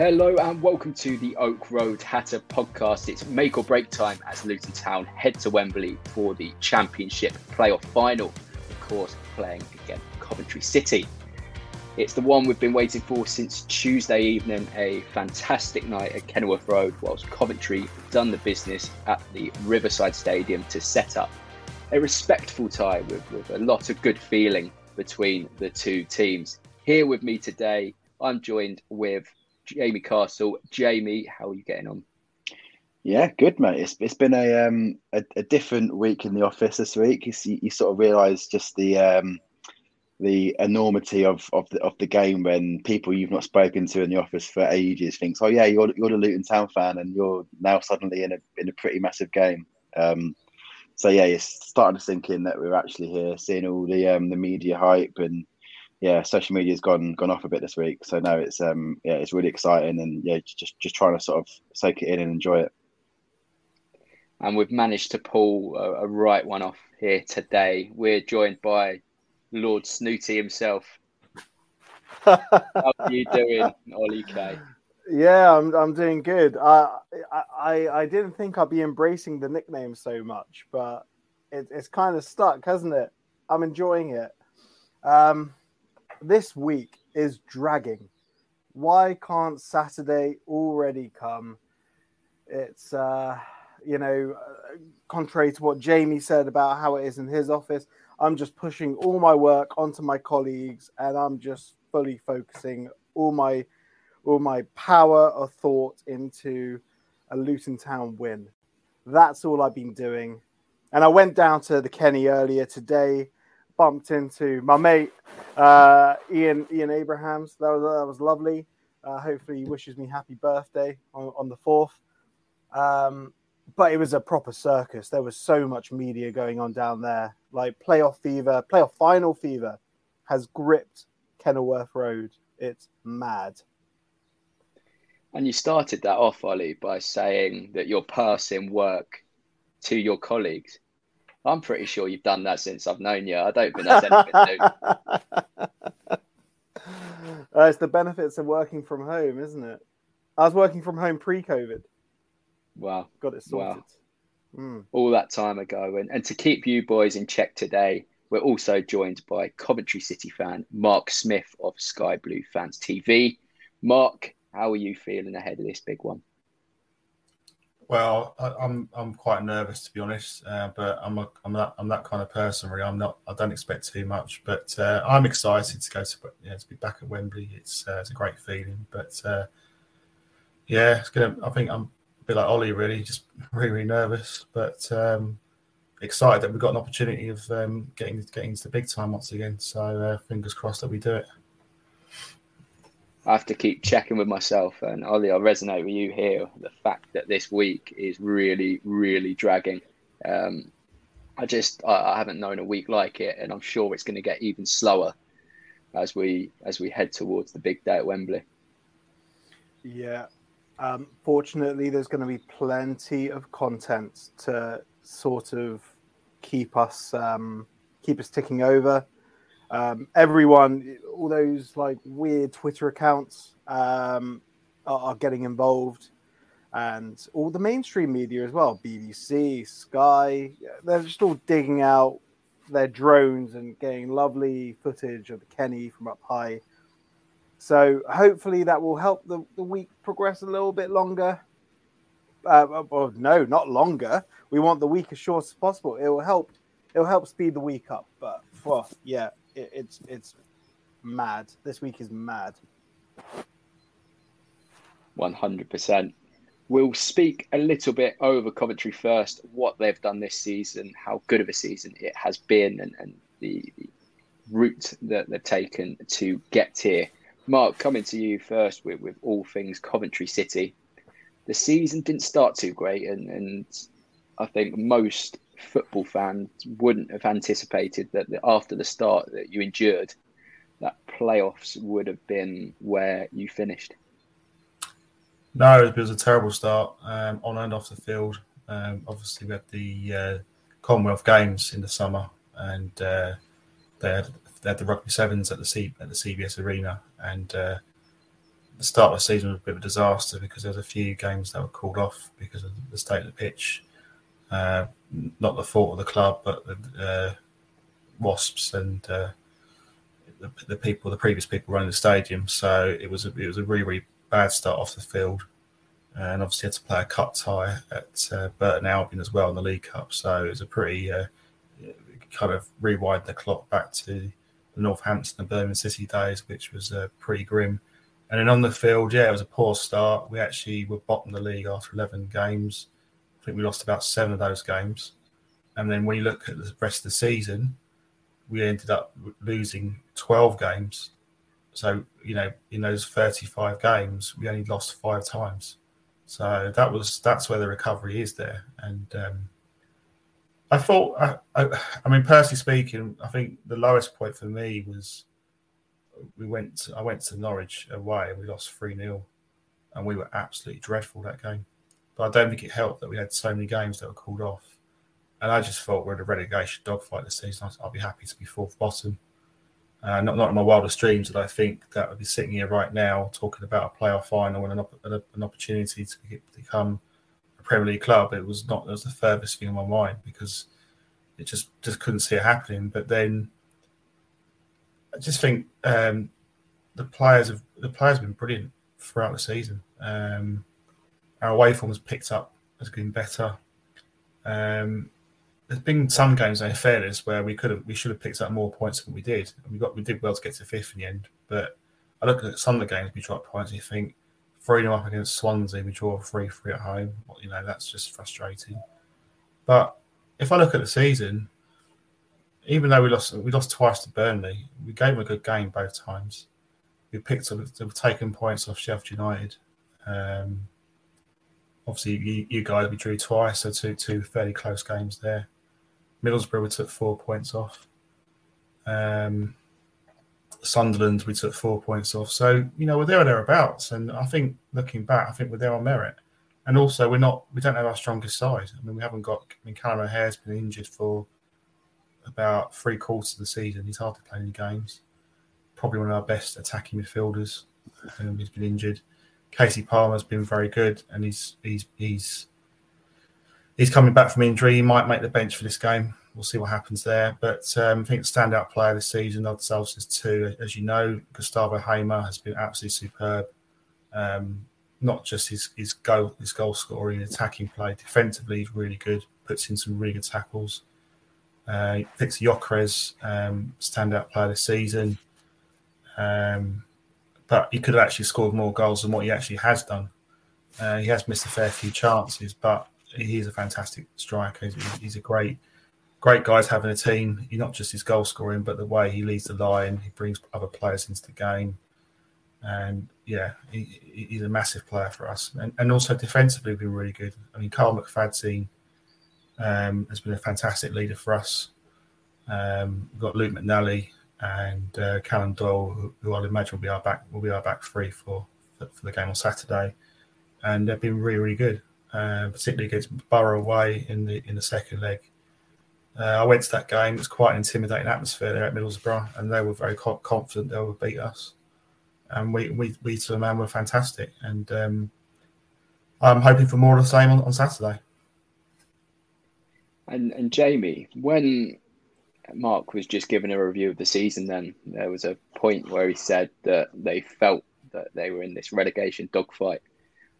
Hello and welcome to the Oak Road Hatter podcast. It's make or break time as Luton Town head to Wembley for the Championship playoff final. Of course, playing against Coventry City. It's the one we've been waiting for since Tuesday evening, a fantastic night at Kenilworth Road, whilst Coventry done the business at the Riverside Stadium to set up a respectful tie with, with a lot of good feeling between the two teams. Here with me today, I'm joined with Jamie Castle. Jamie, how are you getting on? Yeah, good, mate. It's it's been a um a, a different week in the office this week. You, you sort of realise just the um the enormity of of the of the game when people you've not spoken to in the office for ages thinks, oh yeah, you're you're the Luton Town fan, and you're now suddenly in a in a pretty massive game. Um, so yeah, you're starting to sink in that we're actually here, seeing all the um the media hype and yeah, social media's gone gone off a bit this week. So now it's um yeah, it's really exciting and yeah, just just trying to sort of soak it in and enjoy it. And we've managed to pull a, a right one off here today. We're joined by Lord Snooty himself. How are you doing, Ollie K? Yeah, I'm I'm doing good. I I I didn't think I'd be embracing the nickname so much, but it, it's kind of stuck, hasn't it? I'm enjoying it. Um, this week is dragging. Why can't Saturday already come? It's, uh, you know, uh, contrary to what Jamie said about how it is in his office, I'm just pushing all my work onto my colleagues and I'm just fully focusing all my all my power of thought into a Luton Town win. That's all I've been doing. And I went down to the Kenny earlier today bumped into my mate uh, Ian Ian Abrahams. That was that was lovely. Uh, hopefully, he wishes me happy birthday on, on the fourth. Um, but it was a proper circus. There was so much media going on down there. Like playoff fever, playoff final fever, has gripped Kenilworth Road. It's mad. And you started that off, Ollie, by saying that you're passing work to your colleagues. I'm pretty sure you've done that since I've known you. I don't think that's anything new. Uh, it's the benefits of working from home, isn't it? I was working from home pre-COVID. Wow, got it sorted. Wow. Mm. All that time ago, and and to keep you boys in check today, we're also joined by Coventry City fan Mark Smith of Sky Blue Fans TV. Mark, how are you feeling ahead of this big one? Well, I, am I'm, I'm quite nervous to be honest, uh, but I'm a, I'm that I'm that kind of person. Really, I'm not. I don't expect too much, but uh, I'm excited to go to to be back at Wembley. It's uh, it's a great feeling, but uh, yeah, it's gonna. I think I'm a bit like Ollie, really, just really really nervous. But um, excited that we've got an opportunity of um, getting getting to the big time once again. So uh, fingers crossed that we do it. I have to keep checking with myself, and Ollie, I resonate with you here. The fact that this week is really, really dragging. Um, I just I, I haven't known a week like it, and I'm sure it's going to get even slower as we as we head towards the big day at Wembley. Yeah. Um, fortunately, there's going to be plenty of content to sort of keep us um, keep us ticking over. Um, everyone, all those like weird Twitter accounts um, are, are, getting involved, and all the mainstream media as well, BBC, Sky, they're just all digging out their drones and getting lovely footage of the Kenny from up high. So hopefully that will help the, the week progress a little bit longer. Uh, well, no, not longer. We want the week as short as possible. It will help. It will help speed the week up. But well, yeah, it, it's it's mad. This week is mad. One hundred percent. We'll speak a little bit over Coventry first, what they've done this season, how good of a season it has been, and, and the, the route that they've taken to get here. Mark, coming to you first with, with all things Coventry City. The season didn't start too great, and, and I think most football fans wouldn't have anticipated that after the start that you endured, that playoffs would have been where you finished. No, it was a terrible start um, on and off the field. Um, obviously, we had the uh, Commonwealth Games in the summer, and uh, they, had, they had the rugby sevens at the C, at the CBS Arena, and uh, the start of the season was a bit of a disaster because there was a few games that were called off because of the state of the pitch. Uh, not the fault of the club, but the uh, Wasps and uh, the, the, people, the previous people running the stadium. So it was a, it was a really really bad start off the field, and obviously had to play a cup tie at uh, Burton Albion as well in the League Cup. So it was a pretty uh, kind of rewind the clock back to the Northampton and Birmingham City days, which was uh, pretty grim. And then on the field, yeah, it was a poor start. We actually were bottom of the league after 11 games. Think we lost about seven of those games. And then when you look at the rest of the season, we ended up losing 12 games. So, you know, in those 35 games, we only lost five times. So that was that's where the recovery is there. And um, I thought, I, I, I, mean, personally speaking, I think the lowest point for me was we went. I went to Norwich away and we lost three 0 and we were absolutely dreadful that game. But I don't think it helped that we had so many games that were called off. And I just thought we're in a relegation dogfight this season. I'll be happy to be fourth bottom. Uh, not, not in my wildest dreams that I think that I'd be sitting here right now talking about a playoff final and an, an opportunity to become a Premier League club. It was not. It was the furthest thing in my mind because it just just couldn't see it happening. But then I just think um, the players have the players have been brilliant throughout the season. Um, our away form has picked up, has been better. Um, there's been some games, in fairness, where we could have, we should have picked up more points than we did. And we got, we did well to get to fifth in the end. But I look at some of the games we dropped points, you think three them up against Swansea, we draw three three at home. You know, that's just frustrating. But if I look at the season, even though we lost, we lost twice to Burnley, we gave them a good game both times. We picked up, we've taken points off Sheffield United. Um, obviously you, you, guys we drew twice, so two two fairly close games there. Middlesbrough we took four points off. Um, Sunderland we took four points off. So you know we're there or thereabouts, and I think looking back, I think we're there on merit. And also we're not we don't have our strongest side. I mean we haven't got. I mean Callum O'Hare's been injured for about three quarters of the season. He's hardly played any games. Probably one of our best attacking midfielders. Um, he's been injured. Kasey Palmer's been very good, and he's he's he's he's coming back from injury. He might make the bench for this game. We'll see what happens there. But um, I think the standout player this season, ourselves is two. As you know, Gustavo Hamer has been absolutely superb. Um, not just his his goal his goal scoring, attacking play, defensively he's really good. Puts in some really good tackles. Uh, picks Gyökeres, um, standout player this season. Um, but he could have actually scored more goals than what he actually has done. Uh, he has missed a fair few chances, but he's a fantastic striker. He's, he's a great great guys having a team. He's not just his goal scoring, but the way he leads the line, he brings other players into the game, and yeah, he, he's a massive player for us. And, and also defensively, been really good. I mean, Kyle McFadzean um, has been a fantastic leader for us. Um, we've got Luke McNally and uh, Callum Doyle, who, who I'll imagine will be our back will be our back three for, for, the game on Saturday, and they've been really really good, uh, particularly against Borough away in the in the second leg. Uh, I went to that game. It was quite an intimidating atmosphere there at Middlesbrough, and they were very co- confident they would beat us. And we, we, we to the man were fantastic. And um, I'm hoping for more of the same on, on Saturday. And, and Jamie, when Mark was just giving a review of the season, then there was a point where he said that they felt that they were in this relegation dogfight.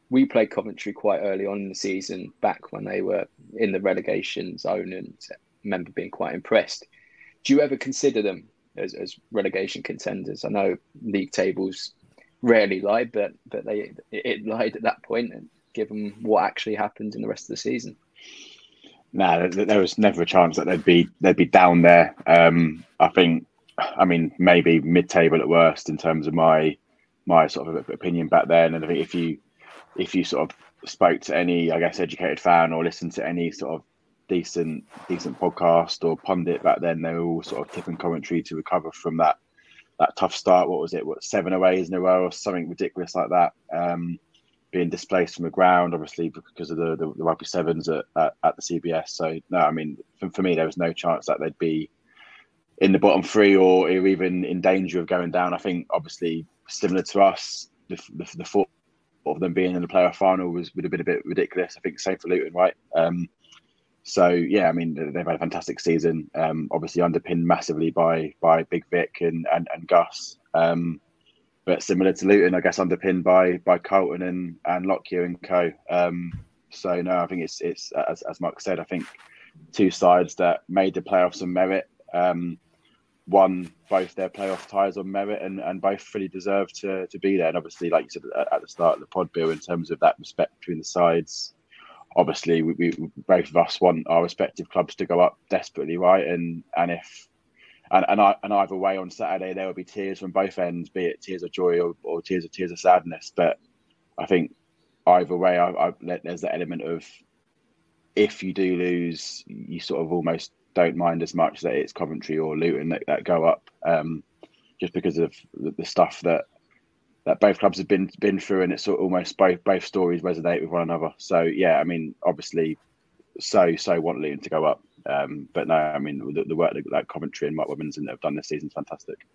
We played Coventry quite early on in the season, back when they were in the relegation zone, and remember being quite impressed. Do you ever consider them as, as relegation contenders? I know league tables rarely lie, but but they it lied at that point, and given what actually happened in the rest of the season. No, nah, there was never a chance that they'd be they'd be down there. Um, I think, I mean, maybe mid-table at worst in terms of my my sort of opinion back then. And I think if you if you sort of spoke to any, I guess, educated fan or listened to any sort of decent decent podcast or pundit back then, they were all sort of tipping Coventry to recover from that that tough start. What was it? What seven aways in a row or something ridiculous like that? Um, being displaced from the ground, obviously because of the, the, the rugby sevens at, at, at, the CBS. So no, I mean for, for, me there was no chance that they'd be in the bottom three or even in danger of going down. I think obviously similar to us, the, the, the thought of them being in the playoff final was would have been a bit ridiculous. I think same for Luton, right? Um, so yeah, I mean they've had a fantastic season. Um, obviously underpinned massively by by Big Vic and and, and Gus. Um, but similar to Luton, I guess underpinned by by Carlton and and Lockyer and Co. Um, so no, I think it's it's as, as Mark said, I think two sides that made the playoffs on merit. Um, won both their playoff ties on merit and, and both fully deserved to, to be there. And obviously, like you said at, at the start of the pod, Bill, in terms of that respect between the sides, obviously we, we, both of us want our respective clubs to go up desperately, right? And and if and and, I, and either way on Saturday there will be tears from both ends, be it tears of joy or, or tears of tears of sadness. But I think either way, I, I, there's the element of if you do lose, you sort of almost don't mind as much that it's Coventry or Luton that, that go up, um, just because of the, the stuff that that both clubs have been been through, and it's sort of almost both both stories resonate with one another. So yeah, I mean, obviously, so so want Luton to go up, um, but no, I mean the, the work that, that Coventry and Mark Robins have done this season is fantastic.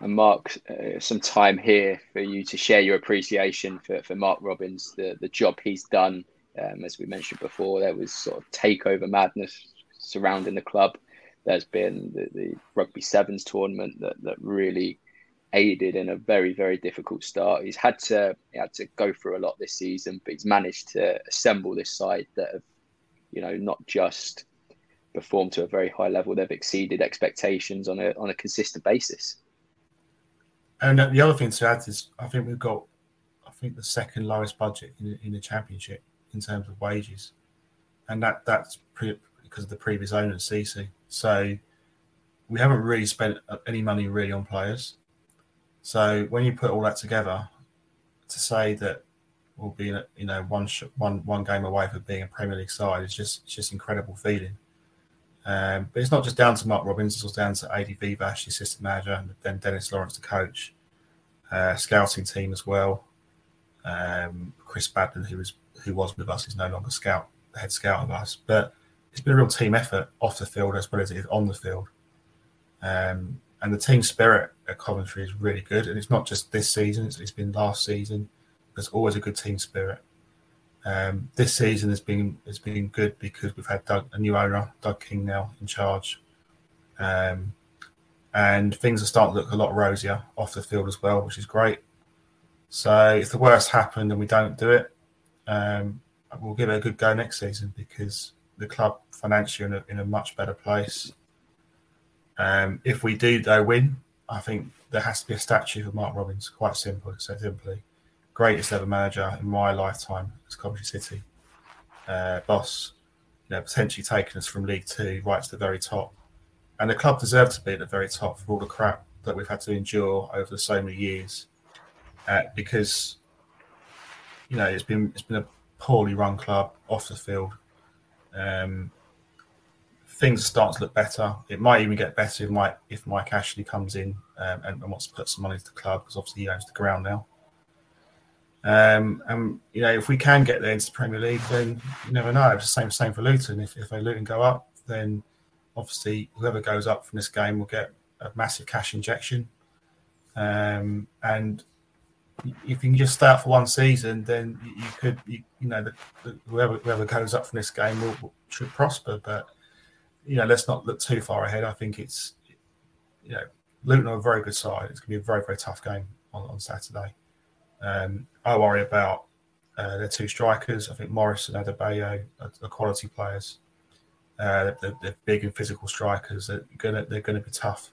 And Mark, uh, some time here for you to share your appreciation for, for Mark Robins, the, the job he's done. Um, as we mentioned before, there was sort of takeover madness surrounding the club. There's been the, the rugby sevens tournament that, that really aided in a very very difficult start. He's had to he had to go through a lot this season, but he's managed to assemble this side that have, you know, not just performed to a very high level, they've exceeded expectations on a on a consistent basis. And the other thing to add is, I think we've got, I think the second lowest budget in, in the championship in terms of wages, and that that's pre- because of the previous owner, SISU. So we haven't really spent uh, any money really on players. So when you put all that together, to say that we'll be, you know, one sh- one one game away from being a Premier League side is just it's just incredible feeling. Um, but it's not just down to Mark Robins; it's also down to Adi Viveash, the assistant manager, and then Dennis Lawrence, the coach, uh, scouting team as well. Um, Chris Badden, who was who was with us, is no longer scout, head scout of us. But it's been a real team effort off the field as well as it is on the field. Um, and the team spirit at Coventry is really good. And it's not just this season; it's, it's been last season. There's always a good team spirit. Um, this season has been has been good because we've had Doug, a new owner, Doug King, now in charge, um, and things are starting to look a lot rosier off the field as well, which is great. So if the worst happened and we don't do it, um, we'll give it a good go next season because the club financially in a, in a much better place. Um, if we do though win, I think there has to be a statue for Mark Robins. Quite simple, so simply, greatest ever manager in my lifetime as Coventry City uh, boss. you know, potentially taking us from League Two right to the very top. And the club deserves to be at the very top for all the crap that we've had to endure over so many years, uh, because you know it's been it's been a poorly run club off the field. Um, things starting to look better. It might even get better if Mike if Mike Ashley comes in um, and, and, wants to put some money into the club because obviously he owns the ground now. Um, and you know, if we can get there into the Premier League, then you never know. It's the same same for Luton. If if they Luton go up, then obviously whoever goes up from this game will get a massive cash injection. Um, and if you can just start for one season, then you could, you, you know, the, the, whoever whoever goes up from this game will, will, should prosper. But you know, let's not look too far ahead. I think it's, you know, Luton are a very good side. It's going to be a very very tough game on, on Saturday. Um, I worry about uh, their two strikers. I think Morris and Adebayo are, are quality players. Uh, they're, they're, big and physical strikers. They're gonna they're gonna be tough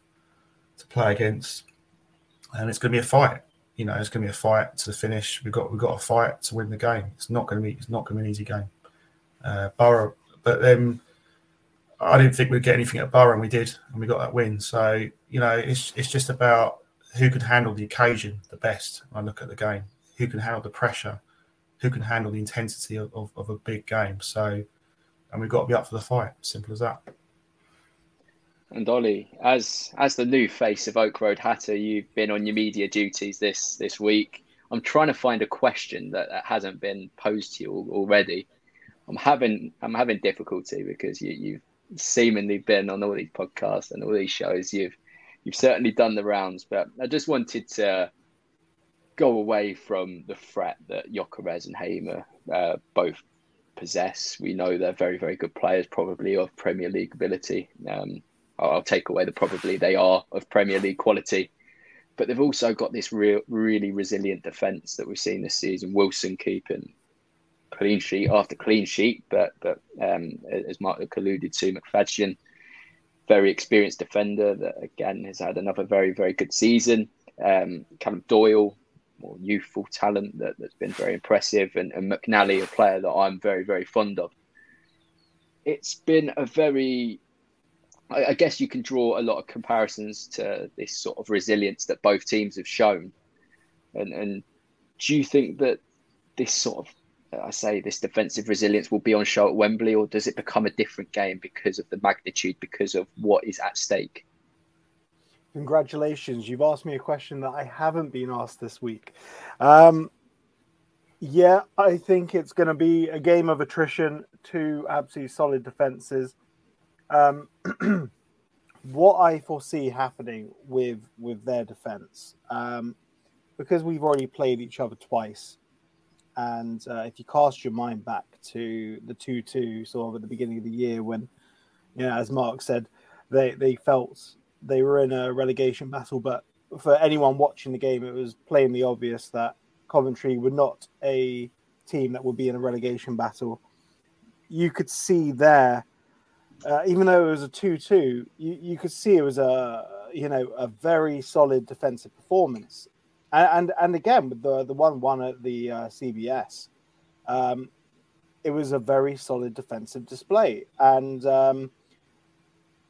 to play against, and it's gonna be a fight. You know, it's gonna be a fight to the finish. We've got we've got a fight to win the game. It's not gonna be it's not gonna be an easy game. Uh, Borough, but then I didn't think we'd get anything at Borough, and we did, and we got that win. So you know, it's it's just about who can handle the occasion the best. I look at the game, who can handle the pressure, who can handle the intensity of, of, of a big game. So, and we've got to be up for the fight. Simple as that. And Ollie, as as the new face of Oak Road Hatter, you've been on your media duties this this week. I'm trying to find a question that, that hasn't been posed to you already. I'm having I'm having difficulty because you, you've seemingly been on all these podcasts and all these shows. You've you've certainly done the rounds, but I just wanted to go away from the threat that Gyökeres and Hamer uh, both possess. We know they're very, very good players, probably of Premier League ability. Um, I'll, take away the probably they are of Premier League quality, but they've also got this real, really resilient defence that we've seen this season. Wilson keeping clean sheet after clean sheet, but but um, as Mark alluded to, McFadzean very experienced defender that again has had another very very good season. Um, Callum Doyle, more youthful talent that, that's been very impressive, and, and McNally, a player that I'm very very fond of. It's been a very I, I guess you can draw a lot of comparisons to this sort of resilience that both teams have shown. And, and do you think that this sort of I say this defensive resilience will be on show at Wembley, or does it become a different game because of the magnitude, because of what is at stake? Congratulations. You've asked me a question that I haven't been asked this week. Um, yeah, I think it's going to be a game of attrition, two absolutely solid defenses. Um, what I foresee happening with with their defense, um, because we've already played each other twice, and uh, if you cast your mind back to the 2 2 sort of at the beginning of the year, when, you know, as Mark said, they, they felt they were in a relegation battle. But for anyone watching the game, it was plainly obvious that Coventry were not a team that would be in a relegation battle. You could see there, uh, even though it was a 2 2, you, you could see it was a you know a very solid defensive performance and and, and again with the the one one at the uh, CBS, um, it was a very solid defensive display, and um,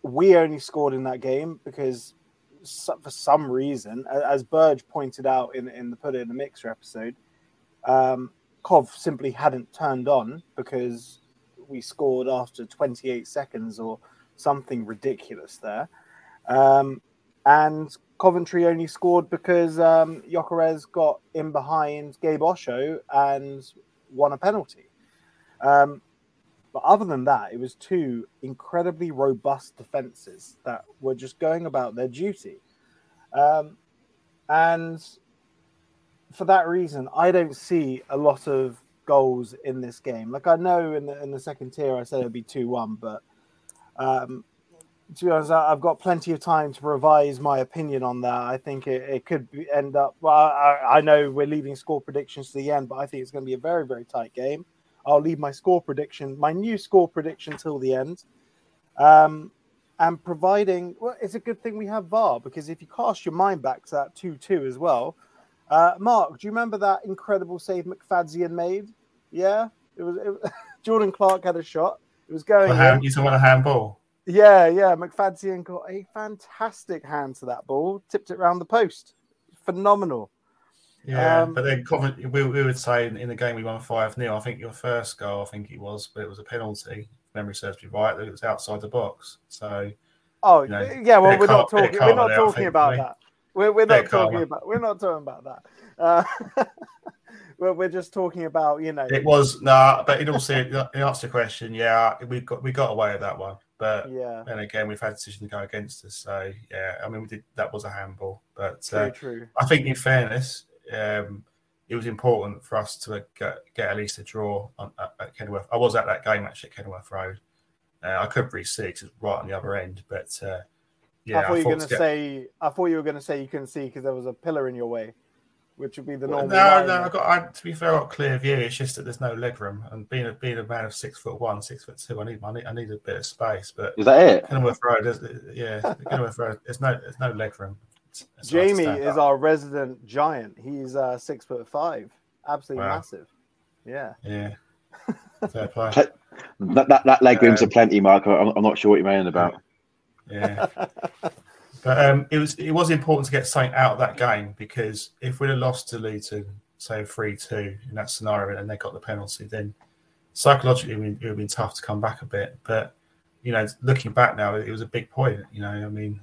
we only scored in that game because for some reason, as Burge pointed out in in the Put It in the Mixer episode, um, Cov simply hadn't turned on because we scored after 28 seconds or something ridiculous there. Um, and Coventry only scored because um, Gyökeres got in behind Gabe Osho and won a penalty. Um, but other than that, it was two incredibly robust defenses that were just going about their duty. Um, and for that reason, I don't see a lot of goals in this game. Like I know in the in the second tier, I said it'd be two one, but um, to be honest, I've got plenty of time to revise my opinion on that. I think it, it could be, end up. Well, I, I, know we're leaving score predictions to the end, but I think it's going to be a very, very tight game. I'll leave my score prediction, my new score prediction, till the end. Um, and providing, well, it's a good thing we have VAR because if you cast your mind back to that 2 2 as well, uh, Mark, do you remember that incredible save McFadzean made? Yeah, it was, it, Jordan Clark had a shot It was going. Hand, you talking about a handball? Yeah, yeah. McFadzean got a fantastic hand to that ball, tipped it round the post. Phenomenal. Yeah, Um, but then we, we would say in, in the game we won 5 0. I think your first goal, I think it was, but it was a penalty. Memory serves me right, that it was outside the box. So, Oh, You know, yeah. Well, we're not talking. We're not there, talking think, about that. We're, we're not talking karma. about. We're not talking about that. Uh, we're, we're just talking about you know. it was, nah, but in all seriousness, in answer to the question, yeah, we got we got away with that one. But Yeah, then again, we've had decisions to go against us. So, yeah, I mean, we did that was a handball. But uh. I think, in fairness, um, it was important for us to get, get at least a draw on, at, at Kenilworth. I was at that game actually at Kenilworth Road. Uh, I couldn't really see because it was right on the other end, but uh, yeah, I thought you were going to to get- say. I thought you were going to say you couldn't see because there was a pillar in your way, which would be the Well, normal. no, line. no. I've got. I, to be fair, I got clear view. It's just that there's no leg room, and being a being a man of six foot one, six foot two, I need I need, I need a bit of space. But Is that it? Kenilworth Road, there's, yeah, Kenilworth Road. There's no there's no leg room. It's- it's Jamie is up. our resident giant. He's uh, six foot five, absolutely Wow. massive. Yeah. yeah. Fair play. That that, that leg room's Um, a plenty, Mark. I'm, I'm not sure what you're moaning about. Yeah. But um, it was it was important to get something out of that game because if we'd have lost to Luton, say three two in that scenario, and they got the penalty, then psychologically it would have been tough to come back a bit. But you know, looking back now, it was a big point. You know, I mean,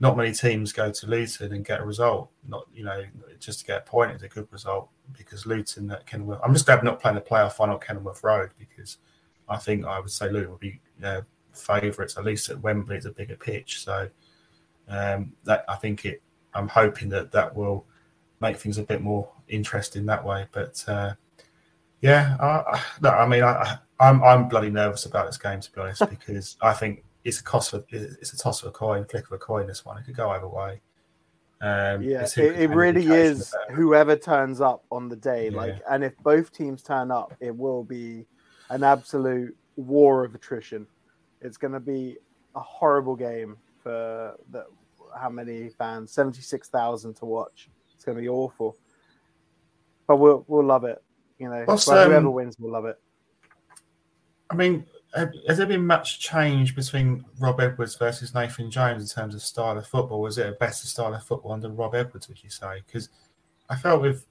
not many teams go to Luton and get a result. Not you know, just to get a point is a good result because Luton at Kenilworth. I'm just glad not playing the playoff final at Kenilworth Road because I think I would say Luton would be uh, favourites at least at Wembley. It's a bigger pitch, so um, that I think it. I'm hoping that that will make things a bit more interesting that way. But uh, yeah, I, I, no, I mean, I, I'm I'm bloody nervous about this game to be honest because I think it's a cost of it's a toss of a coin, flick of a coin. This one it could go either way. Um, Yeah, it, it really is whoever turns up on the day. Yeah. Like, and if both teams turn up, it will be an absolute war of attrition. It's going to be a horrible game for the how many fans? Seventy six thousand to watch. It's going to be awful, but we'll we'll love it. You know, whoever um, wins, we'll love it. I mean, has there been much change between Rob Edwards versus Nathan Jones in terms of style of football? Was it a better style of football under Rob Edwards? Would you say? Because I felt with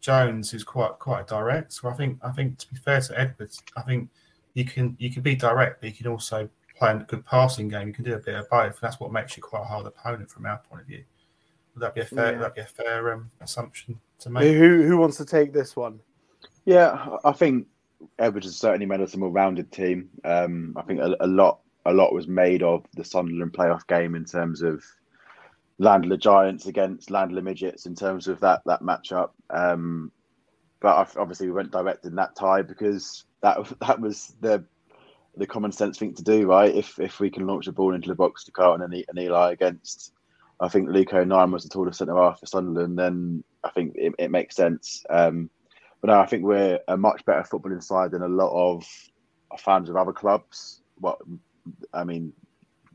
Jones, who's quite quite direct. So I think I think to be fair to Edwards, I think you can you can be direct, but you can also play a good passing game. You can do a bit of both. That's what makes you quite a hard opponent from our point of view. Would that be a fair? Yeah. That be a fair um, assumption to make? Who who wants to take this one? Yeah, I think Edwards has certainly made us a more rounded team. Um, I think a, a lot, a lot was made of the Sunderland playoff game in terms of Landler Giants against Landler Midgets in terms of that that matchup. Um, but obviously, we went direct in that tie because that that was the the common sense thing to do, right? If if we can launch the ball into the box to Carlton and, and Eli against, I think Luke O'Nien was the tallest centre half for Sunderland, then I think it, it makes sense. Um, but no, I think we're a much better footballing side than a lot of fans of other clubs. What I mean,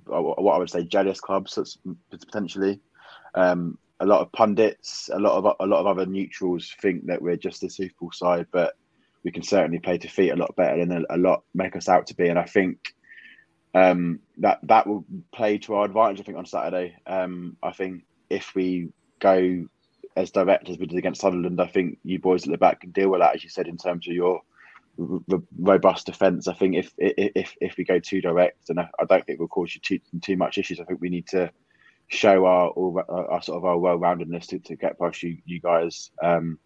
what I would say, jealous clubs potentially. Um, a lot of pundits, a lot of a lot of other neutrals think that we're just a Super Bowl side, but we can certainly play to feet a lot better and a, a lot make us out to be. And I think um, that that will play to our advantage. I think on Saturday. Um, I think if we go as direct as we did against Sunderland, I think you boys at the back can deal with that, as you said, in terms of your r- robust defence. I think if if if we go too direct, and I, I don't think we'll cause you too too much issues. I think we need to show our our, our sort of our well-roundedness to, to get past you you guys. Um,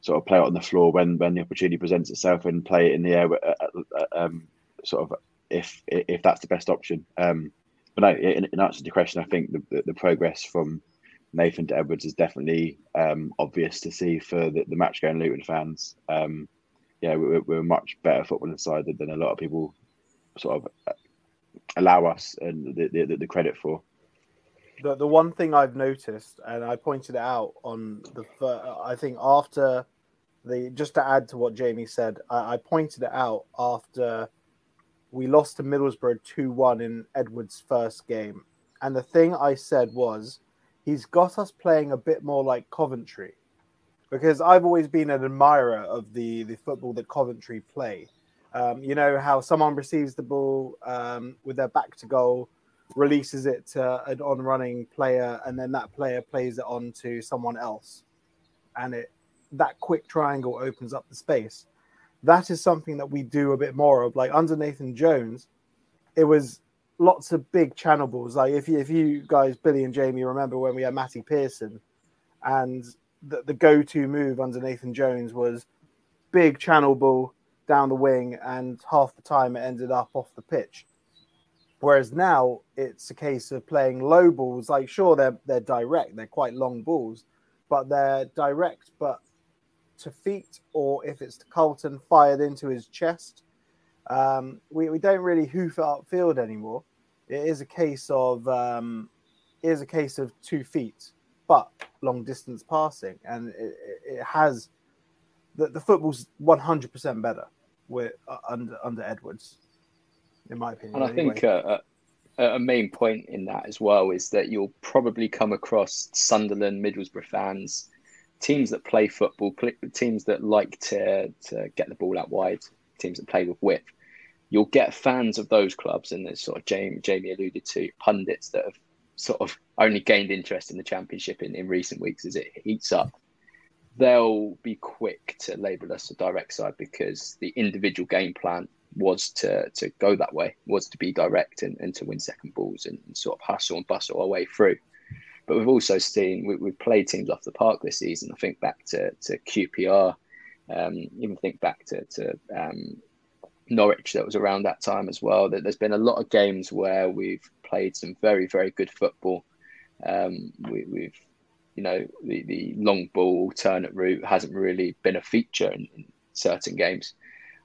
sort of play it on the floor when when the opportunity presents itself and play it in the air. Uh, uh, um, sort of if if that's the best option. Um, but no, in, in answer to the question, I think the, the, the progress from Nathan to Edwards is definitely um, obvious to see for the, the match going Luton fans. Um, yeah, we're, we're much better footballing side than a lot of people sort of uh, allow us and the, the, the credit for. The the one thing I've noticed, and I pointed it out on the, I think after the, just to add to what Jamie said, I, I pointed it out after we lost to Middlesbrough 2 1 in Edwards' first game. And the thing I said was, he's got us playing a bit more like Coventry. Because I've always been an admirer of the, the football that Coventry play. Um, you know how someone receives the ball um, with their back to goal, releases it to an on-running player, and then that player plays it on to someone else, and it that quick triangle opens up the space. That is something that we do a bit more of. Like under Nathan Jones, it was lots of big channel balls. Like if you if you guys, Billy and Jamie, remember when we had Matty Pearson, and the, the go-to move under Nathan Jones was big channel ball down the wing, and half the time it ended up off the pitch. Whereas now it's a case of playing low balls. Like sure, they're they're direct, they're quite long balls, but they're direct, but to feet, or if it's to Carlton, fired into his chest. Um, we, we don't really hoof it upfield anymore. It is a case of um, it is a case of two feet, but long distance passing, and it, it has the, the football's one hundred percent better with uh, under under Edwards, in my opinion. And I anyway. think uh, a, a main point in that as well is that you'll probably come across Sunderland, Middlesbrough fans, teams that play football, teams that like to to get the ball out wide, teams that play with width. You'll get fans of those clubs, and there's sort of Jamie, Jamie alluded to pundits that have sort of only gained interest in the championship in, in recent weeks as it heats up. They'll be quick to label us a direct side because the individual game plan was to to go that way, was to be direct and, and to win second balls and, and sort of hustle and bustle our way through. But we've also seen we, we've played teams off the park this season. I think back to to QPR, um, even think back to to um, Norwich that was around that time as well. That there's been a lot of games where we've played some very very good football. Um, we, we've you know the, the long ball alternate route hasn't really been a feature in, in certain games.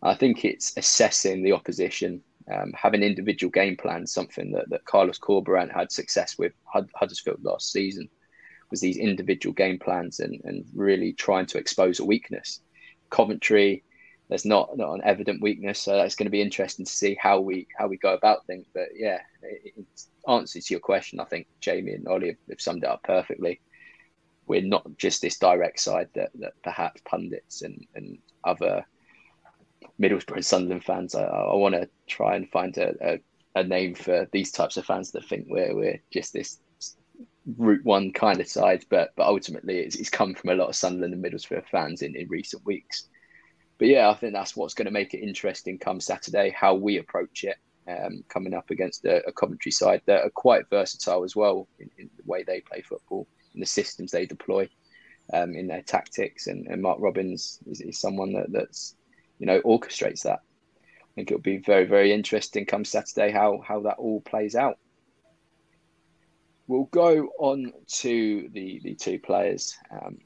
I think it's assessing the opposition, um, having individual game plans, something that, that Carlos Corberán had success with Hud- Huddersfield last season, was these individual game plans and, and really trying to expose a weakness. Coventry, there's not, not an evident weakness, so it's going to be interesting to see how we how we go about things. But yeah, it, it answer to your question, I think Jamie and Ollie have, have summed it up perfectly. We're not just this direct side that, that perhaps pundits and, and other Middlesbrough and Sunderland fans. I, I want to try and find a, a, a, name for these types of fans that think we're we're just this Route One kind of side, but but ultimately it's, it's come from a lot of Sunderland and Middlesbrough fans in, in recent weeks. But yeah, I think that's what's going to make it interesting come Saturday, how we approach it. Um, coming up against a, a Coventry side that are quite versatile as well in, in, the way they play football, in the systems they deploy, um, in their tactics. And, and Mark Robins is, is someone that, that's you know, orchestrates that. I think it'll be very, very interesting come Saturday how how that all plays out. We'll go on to the the two players. Um,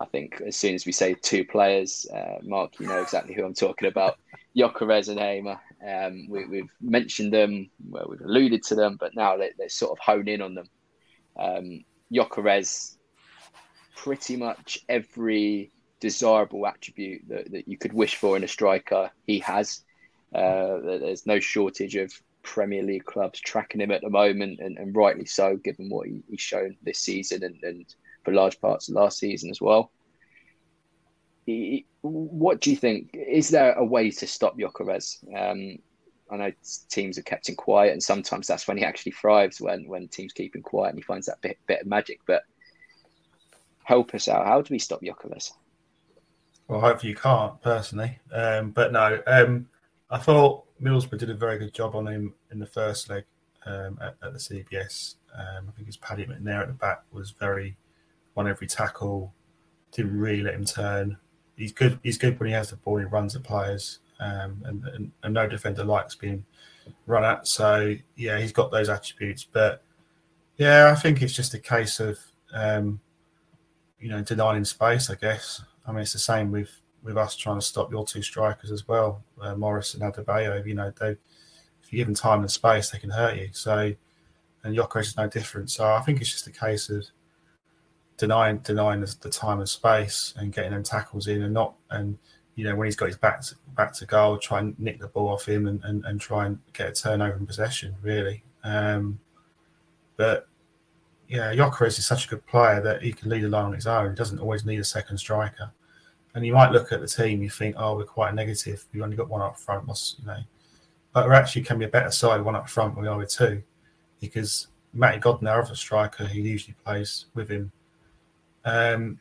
I think as soon as we say two players, uh, Mark, you know exactly who I'm talking about. Gyökeres and Hamer. Um, we, have mentioned them, well, we've alluded to them, but now they, they sort of hone in on them. Um, Gyökeres, pretty much every desirable attribute that, that you could wish for in a striker, he has. Uh, there's no shortage of Premier League clubs tracking him at the moment, and, and rightly so, given what he, he's shown this season and, and for large parts of last season as well. He, what do you think? Is there a way to stop Gyökeres? Um, I know teams are kept him quiet, and sometimes that's when he actually thrives. When when teams keep him quiet, and he finds that bit bit of magic. But help us out. How do we stop Gyökeres? Well, hopefully you can't personally, um, but no. Um, I thought Middlesbrough did a very good job on him in the first leg um, at, at, the CBS. Um, I think his Paddy McNair at the back was very won every tackle. Didn't really let him turn. He's good. He's good when he has the ball. He runs the players, um, and, and, and no defender likes being run at. So yeah, he's got those attributes. But yeah, I think it's just a case of um, you know denying space. I guess. I mean, it's the same with with us trying to stop your two strikers as well, uh, Morris and Adebayo. You know, they if you give them time and space, they can hurt you. So, and Gyökeres is no different. So I think it's just a case of denying denying the, the time and space and getting them tackles in, and not and you know when he's got his back to, back to goal, try and nick the ball off him and, and, and try and get a turnover in possession. Really, um, but yeah, Gyökeres is such a good player that he can lead a line on his own. He doesn't always need a second striker. And you might look at the team, you think, oh, we're quite negative. We've only got one up front, what's you know, but we actually can be a better side one up front than we are with two, because Matty Godden, our other striker, he usually plays with him. Um,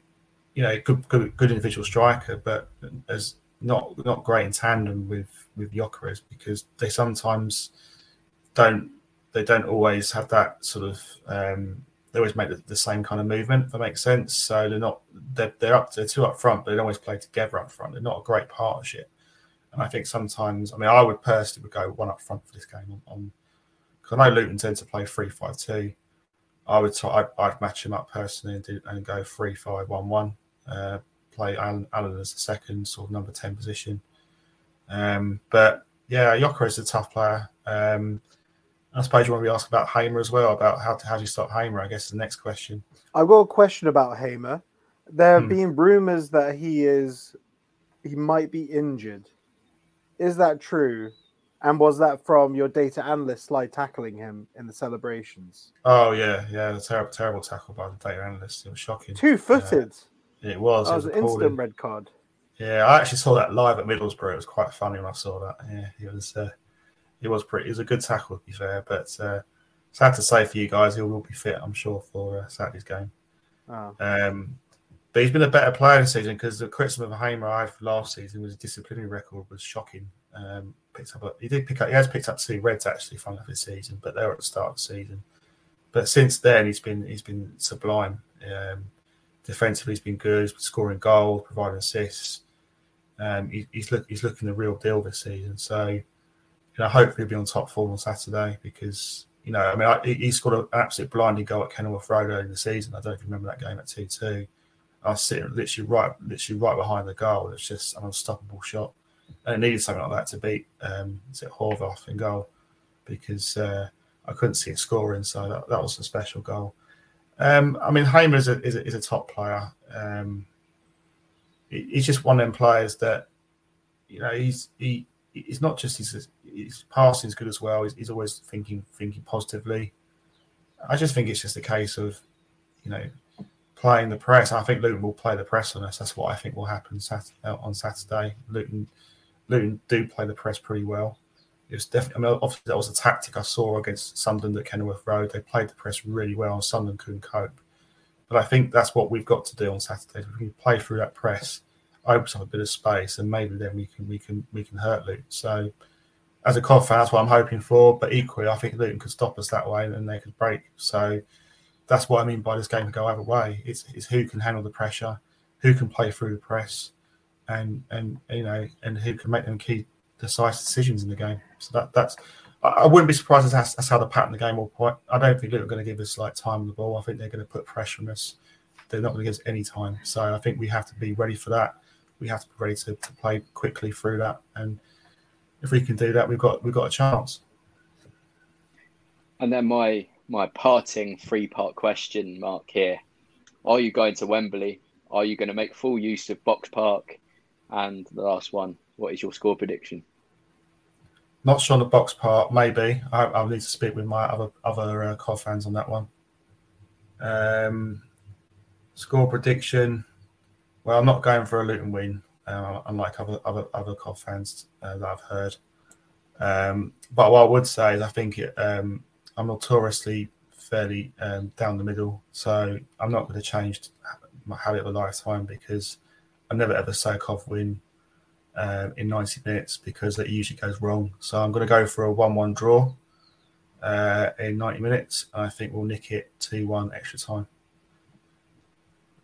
you know, good, good, good individual striker, but as not not great in tandem with with Gyökeres because they sometimes don't they don't always have that sort of um, they always make the, the, same kind of movement if that makes sense so they're not they're, they're up they're two up front but they always play together up front they're not a great partnership and I think sometimes I mean I would personally would go one up front for this game on because I know Luton tend to play three five two I would I'd, I'd match him up personally and, do, and go three five one one uh, play Alan, Allen as the second sort of number 10 position. Um, but yeah, Yoko is a tough player. Um, I suppose you want to be asked about Hamer as well, about how, to, how do you stop Hamer, I guess is the next question. I've got a question about Hamer. There have hmm. been rumors that he is, he might be injured. Is that true? And was that from your data analyst slide tackling him in the celebrations? Oh yeah, yeah, the terrible, terrible tackle by the data analyst. It was shocking. Two footed. It was. That was, was an instant red card. Yeah, I actually saw that live at Middlesbrough. It was quite funny when I saw that. Yeah, it was. Uh, it was pretty. It was a good tackle, to be fair. But uh, sad to say for you guys, he will be fit, I'm sure, for uh, Saturday's game. Oh. Um, but he's been a better player this season because the criticism of Hamer I had for last season was his disciplinary record was shocking. Um, picked up, a, he did pick up, he has picked up two reds actually from this season, but they were at the start of the season. But since then, he's been he's been sublime. Um, defensively, he's been good. He's been scoring goals, providing assists. Um, he, he's look, he's looking the real deal this season. So, you know, hopefully he'll be on top form on Saturday because you know, I mean, I, he scored an absolute blinding goal at Kenilworth Road early in the season. I don't know if you remember that game at two two. I was sitting literally right, literally right behind the goal. It's just an unstoppable shot, and it needed something like that to beat um, is it Horvath in goal because uh, I couldn't see it scoring. So that, that was a special goal. Um, I mean, Hamer is a, is a, is a top player. Um, he's just one of them players that, you know, he's he he's not just his his passing is good as well. He's, he's, always thinking thinking positively. I just think it's just a case of, you know, playing the press. I think Luton will play the press on us. That's what I think will happen Saturday, uh, on Saturday. Luton Luton do play the press pretty well it was definitely. I mean, obviously that was a tactic I saw against Sunderland at Kenilworth Road. They played the press really well, and Sunderland couldn't cope. But I think that's what we've got to do on Saturday. We can play through that press, opens up a bit of space, and maybe then we can we can we can hurt Luton. So, as a Cov fan, that's what I'm hoping for. But equally, I think Luton could stop us that way, and they could break. So, that's what I mean by this game to go either way. It's, it's who can handle the pressure, who can play through the press, and and you know, and who can make them key decisive decisions in the game. So that that's I, wouldn't be surprised if that's, that's how the pattern of the game will point. I don't think Luton are going to give us like time on the ball. I think they're going to put pressure on us. They're not going to give us any time. So I think we have to be ready for that. We have to be ready to, to play quickly through that. And if we can do that, we've got we've got a chance. And then my my parting three part question, Mark here. Are you going to Wembley? Are you going to make full use of Box Park? And the last one, what is your score prediction? Not sure on the box part. Maybe I, will need to speak with my other other uh, Cov fans on that one. Um, score prediction. Well, I'm not going for a Luton win, uh, unlike other other other Cov fans uh, that I've heard. Um, but what I would say is, I think it, um, I'm notoriously fairly um, down the middle, so I'm not going to change my habit of a lifetime because I never ever say Cov win uh, in 90 minutes because that usually goes wrong. So I'm going to go for a 1 1 draw uh, in 90 minutes. I think we'll nick it 2 1 extra time.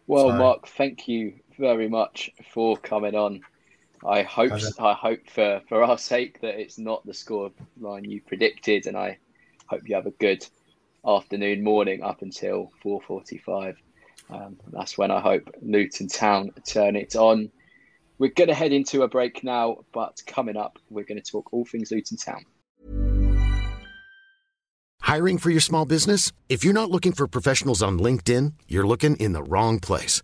Well, so, Mark, thank you very much for coming on. I hope I hope for, for our sake that it's not the score line you predicted, and I hope you have a good afternoon, morning up until 4:45. Um, that's when I hope Luton Town turn it on. We're going to head into a break now, but coming up, we're going to talk all things Luton Town. Hiring for your small business? If you're not looking for professionals on LinkedIn, you're looking in the wrong place.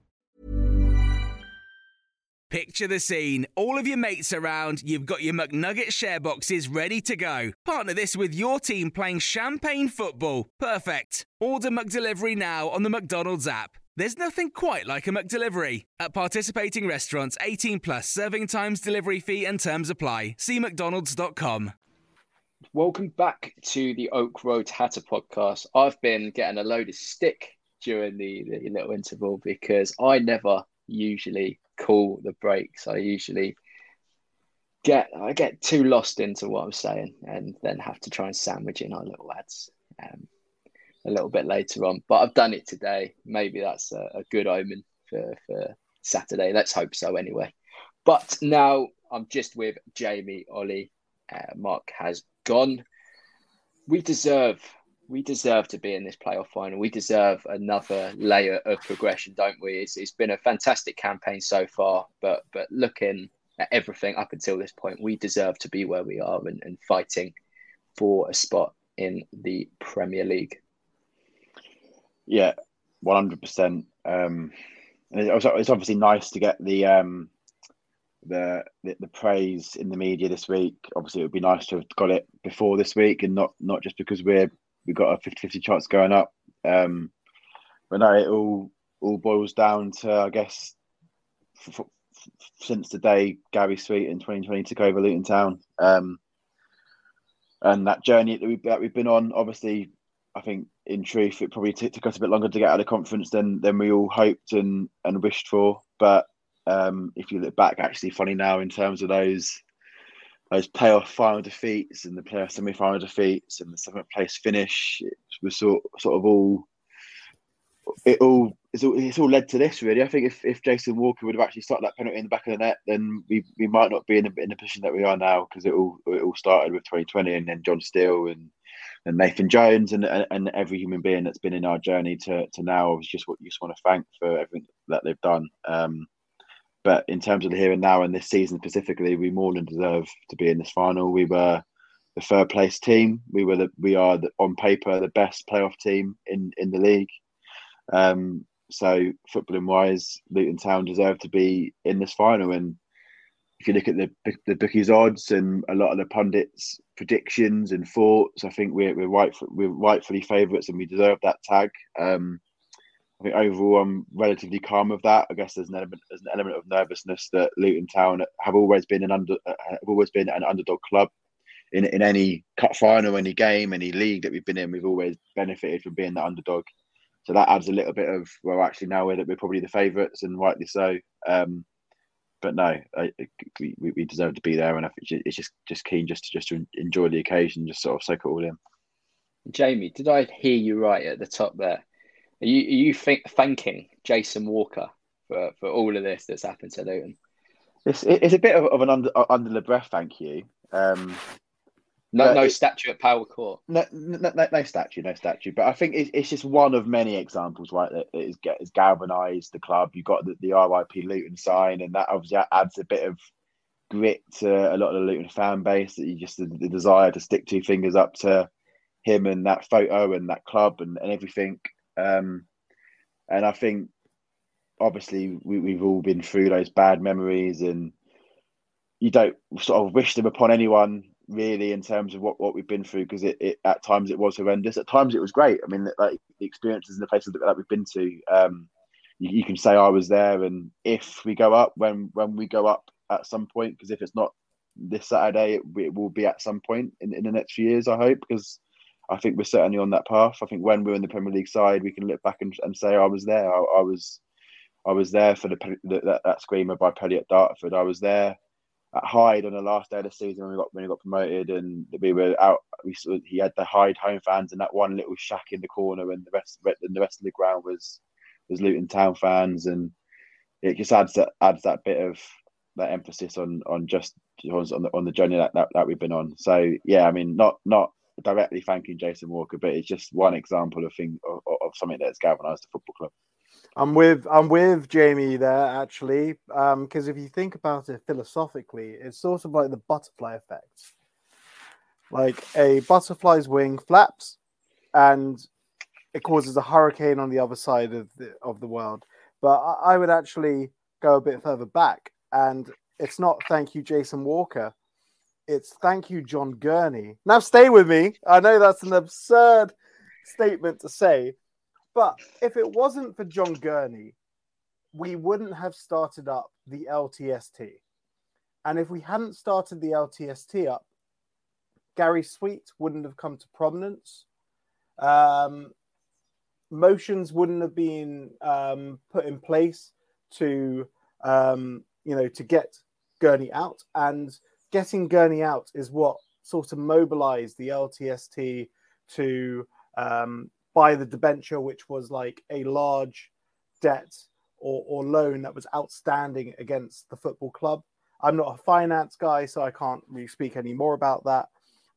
Picture the scene. All of your mates around, you've got your McNugget share boxes ready to go. Partner this with your team playing champagne football. Perfect. Order McDelivery now on the McDonald's app. There's nothing quite like a McDelivery. At participating restaurants, 18 plus serving times, delivery fee, and terms apply. See McDonald's.com. Welcome back to the Oak Road Hatter podcast. I've been getting a load of stick during the, the little interval because I never usually call the breaks. I usually get I get too lost into what I'm saying and then have to try and sandwich in our little ads um, a little bit later on. But I've done it today. Maybe that's a, a good omen for, for Saturday. Let's hope so anyway. But now I'm just with Jamie, Ollie. Uh, Mark has gone. We deserve we deserve to be in this playoff final. We deserve another layer of progression, don't we? It's, it's been a fantastic campaign so far, but but looking at everything up until this point, we deserve to be where we are and, and fighting for a spot in the Premier League. Yeah, one hundred percent. Um, it's obviously nice to get the um, the, the, the praise in the media this week. Obviously, it would be nice to have got it before this week, and not not just because we're we've got a 50-50 chance going up. Um, but no, it all all boils down to I guess f- f- since the day Gary Sweet in 2020 took over Luton Town, um, and that journey that we've, that we've been on. Obviously, I think in truth it probably t- took us a bit longer to get out of the conference than than we all hoped and and wished for. But um, if you look back, actually, funny now in terms of those those playoff final defeats and the playoff semi final defeats and the seventh place finish, it was sort sort of all it all it's, all it's all led to this really. I think if, if Jason Walker would have actually started that penalty in the back of the net, then we, we might not be in, a, in the position that we are now because it all it all started with 2020 and then John Steele and and Nathan Jones and, and, and every human being that's been in our journey to to now is just what you just want to thank for everything that they've done. Um, but in terms of the here and now and this season specifically, we more than deserve to be in this final. We were the third place team. We were the we are the, on paper the best playoff team in in the league. Um, so footballing wise, Luton Town deserve to be in this final. And if you look at the the bookies odds and a lot of the pundits' predictions and thoughts, I think we're we're right we're rightfully favourites and we deserve that tag. Um, I think overall I'm relatively calm with that. I guess there's an element there's an element of nervousness that Luton Town have always been an under uh, have always been an underdog club in in any cup final, any game, any league that we've been in. We've always benefited from being the underdog. So that adds a little bit of well, actually now we're we're probably the favourites and rightly so. Um, but no, I, we, we deserve to be there, and I think it's just just keen just to just to enjoy the occasion, just sort of soak it all in. Jamie, did I hear you right at the top there? Are you are you th- thanking Jason Walker for, for all of this that's happened to Luton? It's it's a bit of, of an under under the breath thank you. Um, no no it, statue at Power Court. No, no, no, no, statue, no statue. But I think it's, it's just one of many examples, right? That is is galvanised the club. You've got the, the RIP Luton sign, and that obviously adds a bit of grit to a lot of the Luton fan base. That you just the, the desire to stick two fingers up to him and that photo and that club and, and everything. Um, and I think obviously we, we've all been through those bad memories and you don't sort of wish them upon anyone really in terms of what, what we've been through because it, it, at times it was horrendous. At times it was great. I mean like the experiences in the places that, that we've been to um, you, you, can say i was there and if we go up when when we go up at some point because if it's not this saturday it, it, will be at some point in, in the next few years i hope because I think we're certainly on that path. I think when we're in the Premier League side, we can look back and, and say I was there. I, I was, I was there for the, the that, that screamer by Pelly at Dartford. I was there at Hyde on the last day of the season when we got when we got promoted, and we were out. We he had the Hyde home fans and that one little shack in the corner, and the rest and the rest of the ground was was Luton Town fans, and it just adds that adds that bit of that emphasis on on just on the on the journey that, that, that we've been on. So yeah, I mean, not not directly thanking Jason Walker, but it's just one example of thing of, of something that's galvanised the football club. I'm with I'm with Jamie there actually, because um, if you think about it philosophically, it's sort of like the butterfly effect. Like a butterfly's wing flaps, and it causes a hurricane on the other side of the of the world. But I, I would actually go a bit further back, and it's not thank you, Jason Walker. It's thank you, John Gurney. Now stay with me. I know that's an absurd statement to say, but if it wasn't for John Gurney, we wouldn't have started up the LTST. And if we hadn't started the LTST up, Gary Sweet wouldn't have come to prominence. Um, motions wouldn't have been um, put in place to, um, you know, to get Gurney out. And getting Gurney out is what sort of mobilized the LTST to um, buy the debenture, which was like a large debt or, or loan that was outstanding against the football club. I'm not a finance guy, so I can't really speak any more about that.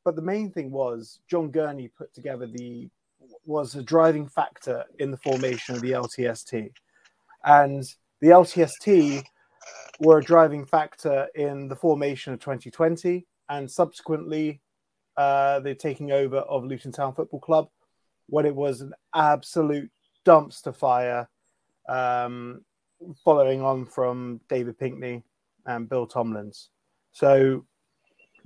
But the main thing was John Gurney put together the was a driving factor in the formation of the LTST, and the LTST were a driving factor in the formation of 2020 and subsequently uh, the taking over of Luton Town Football Club when it was an absolute dumpster fire, um, following on from David Pinkney and Bill Tomlins. So,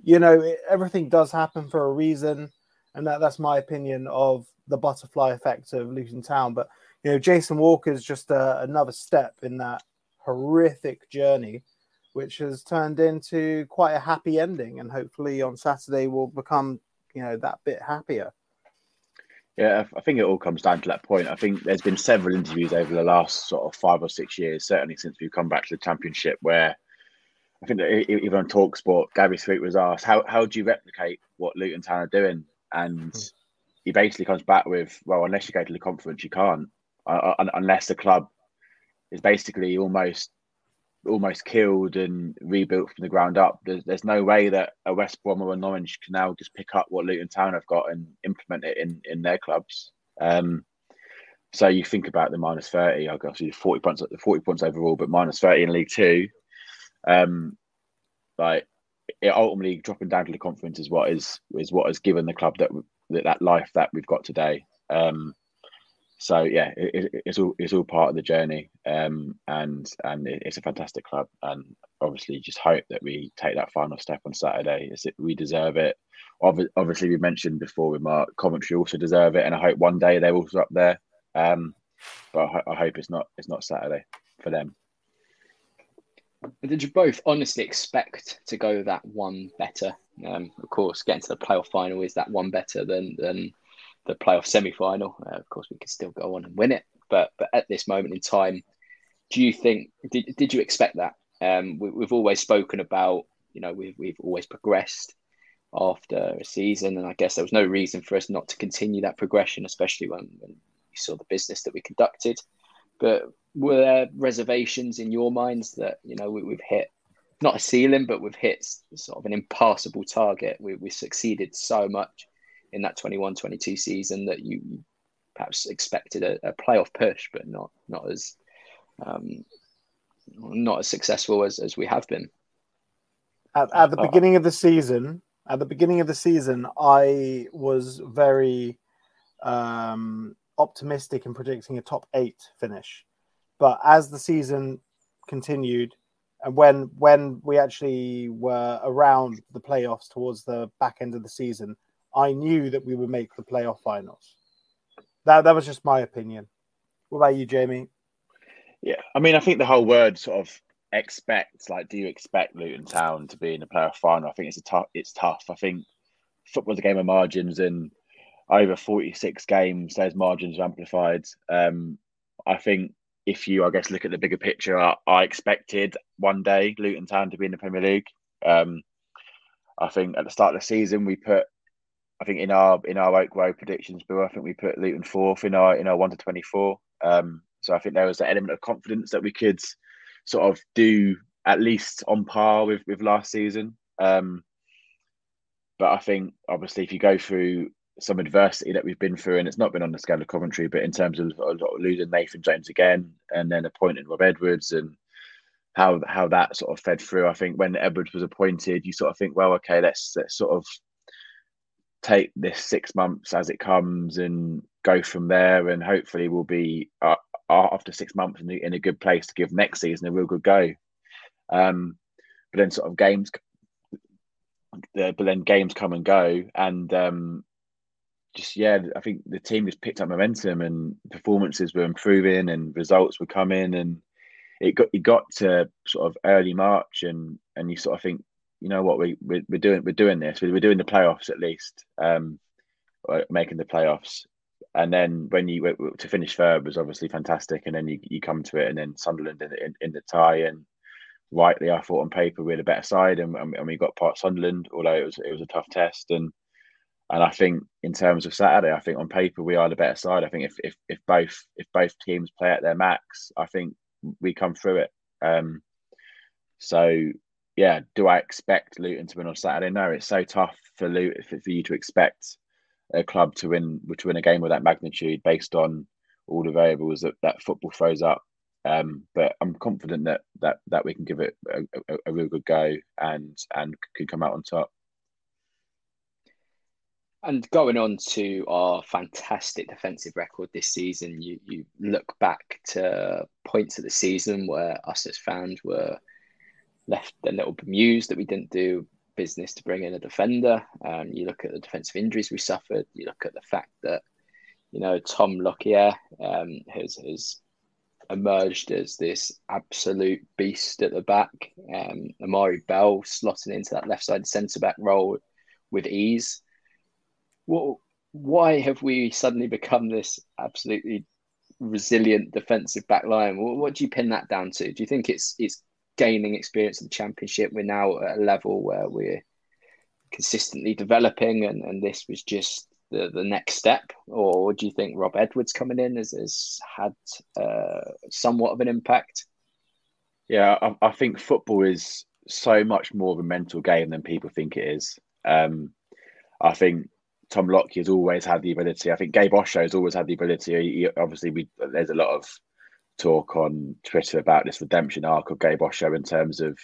you know, everything does happen for a reason, and that, that's my opinion of the butterfly effect of Luton Town. But you know, Jason Walker is just uh, another step in that horrific journey, which has turned into quite a happy ending. And hopefully on Saturday will become, you know, that bit happier. Yeah, I think it all comes down to that point. I think there's been several interviews over the last sort of five or six years, certainly since we've come back to the championship, where I think that even on Talksport, Gary Sweet was asked, "How how do you replicate what Luton Town are doing?" And he basically comes back with, "Well, unless you go to the conference, you can't. Uh, unless the club is basically almost almost killed and rebuilt from the ground up. There's, there's no way that a West Brom or a Norwich can now just pick up what Luton Town have got and implement it in in their clubs. Um, so you think about the minus thirty, I guess forty points, forty points overall, but minus thirty in League Two. Um, like it ultimately dropping down to the conference is what is is what has given the club that that, that life that we've got today. Um, so yeah, it, it's all it's all part of the journey, um, and and it's a fantastic club, and obviously just hope that we take that final step on Saturday. It's, we deserve it. Obviously, we mentioned before with Mark, Coventry also deserve it, and I hope one day they're also up there. Um, but I, I hope it's not it's not Saturday for them. Did you both honestly expect to go that one better? Um, of course, getting to the playoff final is that one better than than the playoff semi final. Uh, of course, we could still go on and win it, but but at this moment in time, do you think did did you expect that? Um, we, have always spoken about you know we've we've always progressed after a season, and I guess there was no reason for us not to continue that progression, especially when, when you saw the business that we conducted. But were there reservations in your minds that you know we, we've hit not a ceiling, but we've hit sort of an impassable target. We, we succeeded so much in that 21-22 season that you perhaps expected a, a playoff push, but not not as um, not as successful as, as we have been. At, at the uh, beginning of the season, at the beginning of the season, I was very um, optimistic in predicting a top eight finish. But as the season continued, and when when we actually were around the playoffs towards the back end of the season, I knew that we would make the playoff finals. That that was just my opinion. What about you, Jamie? Yeah, I mean, I think the whole word sort of expect, like, do you expect Luton Town to be in the playoff final? I think it's a tough. It's tough. I think football's a game of margins, and over forty-six games, those margins are amplified. Um, I think if you, I guess, look at the bigger picture, I, I expected one day Luton Town to be in the Premier League. Um, I think at the start of the season, we put I think in our in our Oak Road predictions, but I think we put Luton fourth in our in our one to twenty four. Um, so I think there was an element of confidence that we could sort of do at least on par with with last season. Um, but I think obviously if you go through some adversity that we've been through, and it's not been on the scale of Coventry, but in terms of, losing Nathan Jones again, and then appointing Rob Edwards, and how how that sort of fed through. I think when Edwards was appointed, you sort of think, well, okay, let's let's sort of take this six months as it comes and go from there, and hopefully we'll be uh, after six months in, in a good place to give next season a real good go. Um, but then sort of games, but then games come and go, and um, just yeah, I think the team just picked up momentum and performances were improving and results were coming and it got it got to sort of early March and and you sort of think you know what we we're, we're doing we're doing this. We're doing the playoffs at least um making the playoffs. And then when you to finish third was obviously fantastic. And then you, you come to it and then Sunderland in, in, in the tie and rightly I thought on paper we had a better side. And, and we got part Sunderland although it was it was a tough test. And and I think in terms of Saturday, I think on paper we are the better side. I think if if, if both if both teams play at their max, I think we come through it. Um, so yeah, do I expect Luton to win on Saturday? No, it's so tough for Luton for, you to expect a club to win to win a game of that magnitude based on all the variables that, that football throws up. Um, but I'm confident that that that we can give it a, a, a real good go and and can come out on top. And going on to our fantastic defensive record this season, you, you look back to points of the season where us as fans were left a little bemused that we didn't do business to bring in a defender. Um, you look at the defensive injuries we suffered. You look at the fact that, you know, Tom Lockyer um, has, has emerged as this absolute beast at the back. Um, Amari Bell slotting into that left side centre back role with ease what why have we suddenly become this absolutely resilient defensive back line? What, what do you pin that down to? Do you think it's it's gaining experience in the championship? We're now at a level where we're consistently developing, and, and this was just the, the next step, or do you think Rob Edwards coming in has, has had uh, somewhat of an impact? Yeah, I, I, think football is so much more of a mental game than people think it is. Um, I think Tom Lockyer has always had the ability. I think Gabe Osho has always had the ability. He, obviously, we there's a lot of talk on Twitter about this redemption arc of Gabe Osho in terms of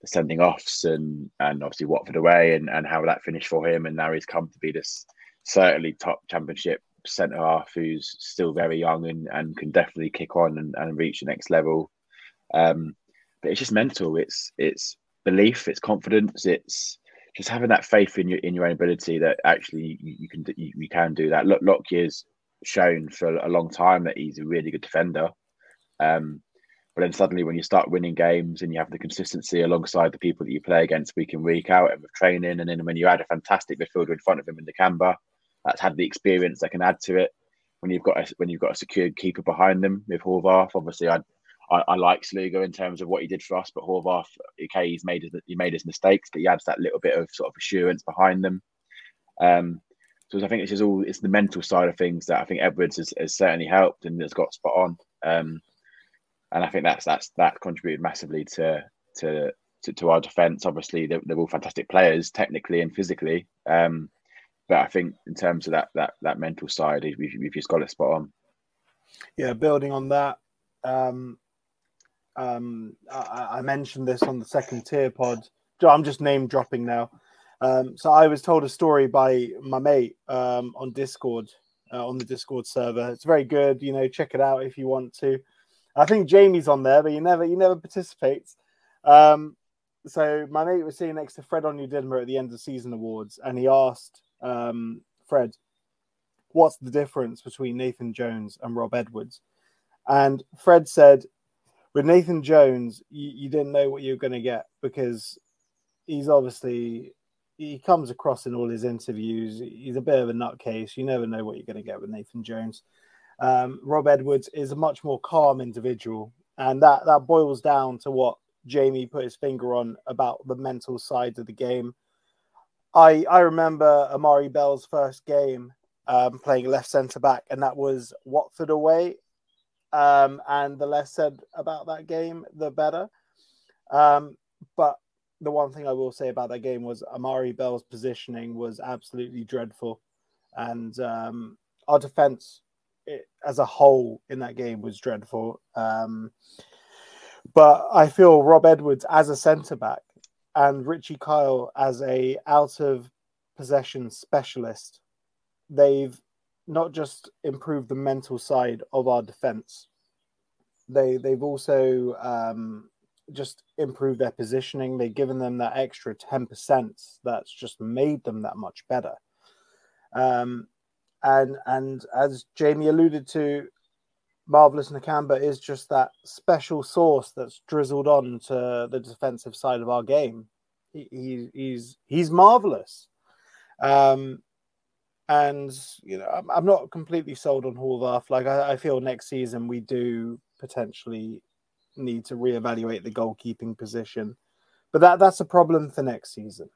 the sending offs and and obviously Watford away and, and how that finished for him. And now he's come to be this certainly top championship centre half who's still very young and, and can definitely kick on and, and reach the next level. Um, but it's just mental. It's it's belief. It's confidence. It's just having that faith in your in your own ability that actually you, you can you, you, can do that. Look, Lockyer's shown for a long time that he's a really good defender. Um, but then suddenly, when you start winning games and you have the consistency alongside the people that you play against week in week out and with training, and then when you add a fantastic midfielder in front of him in Nakamba, that's had the experience that can add to it. When you've got a, when you've got a secured keeper behind them with Horvath, obviously I I, I like Sluga in terms of what he did for us, but Horvath, okay, he's made his, he made his mistakes, but he adds that little bit of sort of assurance behind them. Um, so I think it's just all it's the mental side of things that I think Edwards has, has certainly helped and has got spot on. Um, and I think that's that's that contributed massively to to to, to our defence. Obviously, they're, they're, all fantastic players, technically and physically. Um, but I think in terms of that that that mental side, we've, we've just got it spot on. Yeah, building on that, um, um, I, I, mentioned this on the second tier pod. I'm just name dropping now. Um, so I was told a story by my mate um, on Discord, uh, on the Discord server. It's very good. You know, check it out if you want to. I think Jamie's on there, but he never he never participates. Um, so my mate was sitting next to Fred on Onyedinma at the end of season awards, and he asked um, Fred, "What's the difference between Nathan Jones and Rob Edwards?" And Fred said with Nathan Jones, you, you didn't know what you were going to get because he's obviously he comes across in all his interviews. He's a bit of a nutcase. You never know what you're going to get with Nathan Jones. Um, Rob Edwards is a much more calm individual, and that that boils down to what Jamie put his finger on about the mental side of the game. I I remember Amari Bell's first game um, playing left centre back, and that was Watford away, um, and the less said about that game, the better. Um, but the one thing I will say about that game was Amari Bell's positioning was absolutely dreadful, and um, our defense it, as a whole in that game was dreadful. Um, but I feel Rob Edwards as a centre back and Richie Kyle as a out of possession specialist, they've not just improved the mental side of our defense. They they've also um, just improved their positioning. They've given them that extra ten percent that's just made them that much better. Um, and and as Jamie alluded to, Marvelous Nakamba is just that special sauce that's drizzled on to the defensive side of our game. He, he he's he's marvelous. Um, and you know, I'm, I'm not completely sold on Horvath. Like I, I feel next season we do potentially need to reevaluate the goalkeeping position, but that that's a problem for next season.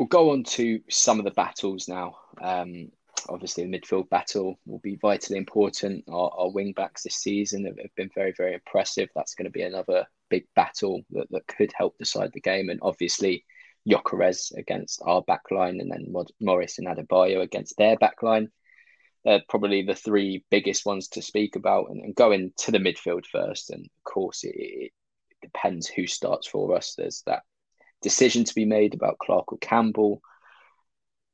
We'll go on to some of the battles now. Um, obviously, the midfield battle will be vitally important. Our, our wing backs this season have, have, been very, very impressive. That's going to be another big battle that, that could help decide the game. And obviously, Gyökeres against our backline, and then Morris and Adebayo against their backline. They're probably the three biggest ones to speak about. And, and going to the midfield first, and of course, it, it depends who starts for us. There's that decision to be made about Clark or Campbell.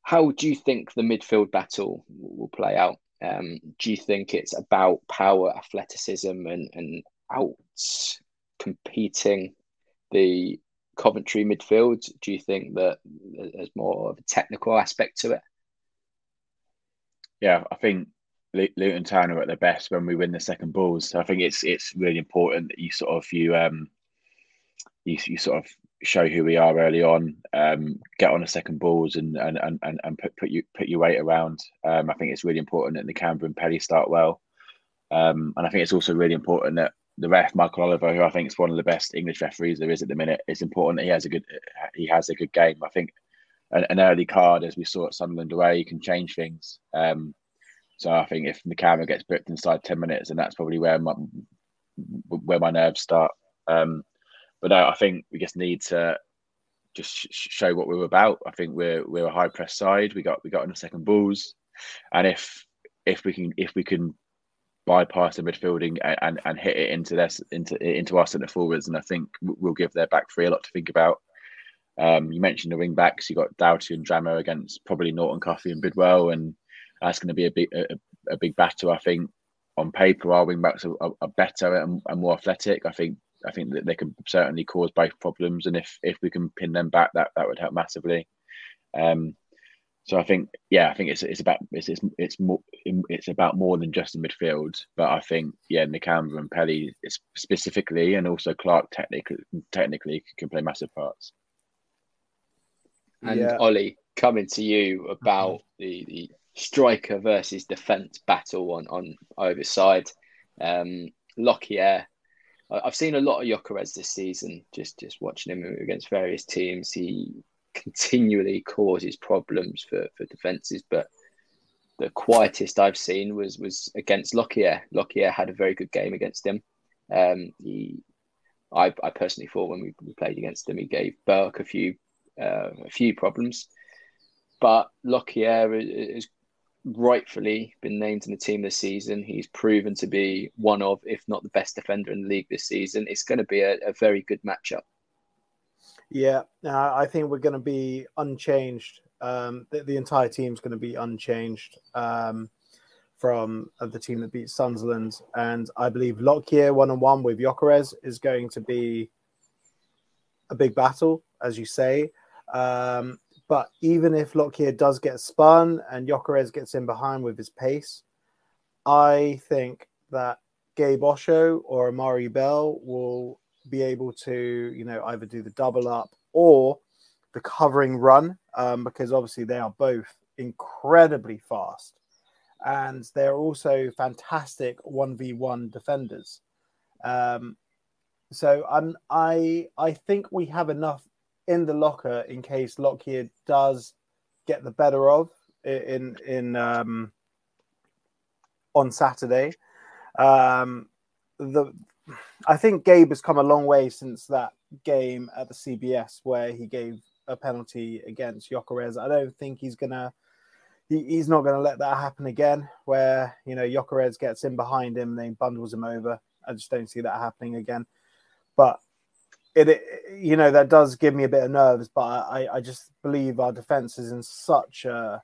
How do you think the midfield battle will play out? Um, do you think it's about power, athleticism, and, and out competing the Coventry midfield? Do you think that there's more of a technical aspect to it? Yeah, I think Luton Town are at their best when we win the second balls. So I think it's it's really important that you sort of you um you, you sort of show who we are early on, um, get on the second balls and and and, and put, put you put your weight around. Um, I think it's really important that the Nakamba and Pelly start well. Um, and I think it's also really important that the ref Michael Oliver, who I think is one of the best English referees there is at the minute, it's important that he has a good he has a good game. I think an, an early card, as we saw at Sunderland away, can change things. Um, so I think if the Nakamba gets booked inside ten minutes, and that's probably where my where my nerves start. Um, but I think we just need to just show what we are about. I think we're we're a high press side. We got we got the second balls, and if if we can if we can bypass the midfielding and, and, and hit it into this into into our centre forwards, and I think we'll give their back three a lot to think about. Um, you mentioned the wing backs. You got Doughty and Drameh against probably Norton-Cuffy and Bidwell, and that's going to be a big a, a, big battle. I think on paper our wing backs are, are, are better and, and, more athletic. I think I think that they can certainly cause both problems, and if if we can pin them back, that that would help massively. Um, so I think, yeah, I think it's it's about it's it's, it's more it's about more than just the midfield. But I think, yeah, Nakamba and Pelly specifically, and also Clark technically technically can play massive parts. And yeah. Ollie, coming to you about mm-hmm. the, the striker versus defence battle on on either side. Um, Lockyer, I've seen a lot of Gyökeres this season. Just just watching him against various teams, he continually causes problems for, for defences. But the quietest I've seen was was against Lockyer. Lockyer had a very good game against him. Um, he, I, I personally thought when we, we played against him, he gave Burke a few uh, a few problems. But Lockyer has rightfully been named in the team this season. He's proven to be one of, if not the best defender in the league this season. It's going to be a, a very good matchup. Yeah, I think we're going to be unchanged. Um, the, the, entire team is going to be unchanged um, from uh, the team that beat Sunderland, and I believe Lockyer one on one with Gyökeres is going to be a big battle, as you say. Um, but even if Lockyer does get spun and Gyökeres gets in behind with his pace, I think that Gabe Osho or Amari Bell will be able to, you know, either do the double up or the covering run, um, because obviously they are both incredibly fast, and they're also fantastic one v one defenders. Um, so I'm I I think we have enough in the locker in case Lockyer does get the better of in in um, on Saturday. Um, the I think Gabe has come a long way since that game at the CBS where he gave a penalty against Gyökeres. I don't think he's gonna. He, he's not to let that happen again. Where you know Gyökeres gets in behind him, and then bundles him over. I just don't see that happening again. But it, it, you know, that does give me a bit of nerves, but I, I just believe our defense is in such a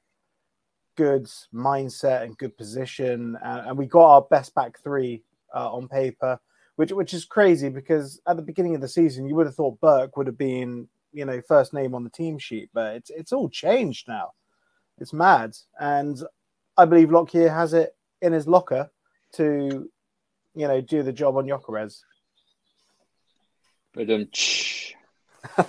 good mindset and good position, and, and we got our best back three uh, on paper, which which is crazy because at the beginning of the season you would have thought Burke would have been you know first name on the team sheet, but it's it's all changed now. It's mad, and I believe Lockyer has it in his locker to you know do the job on Gyökeres. But um,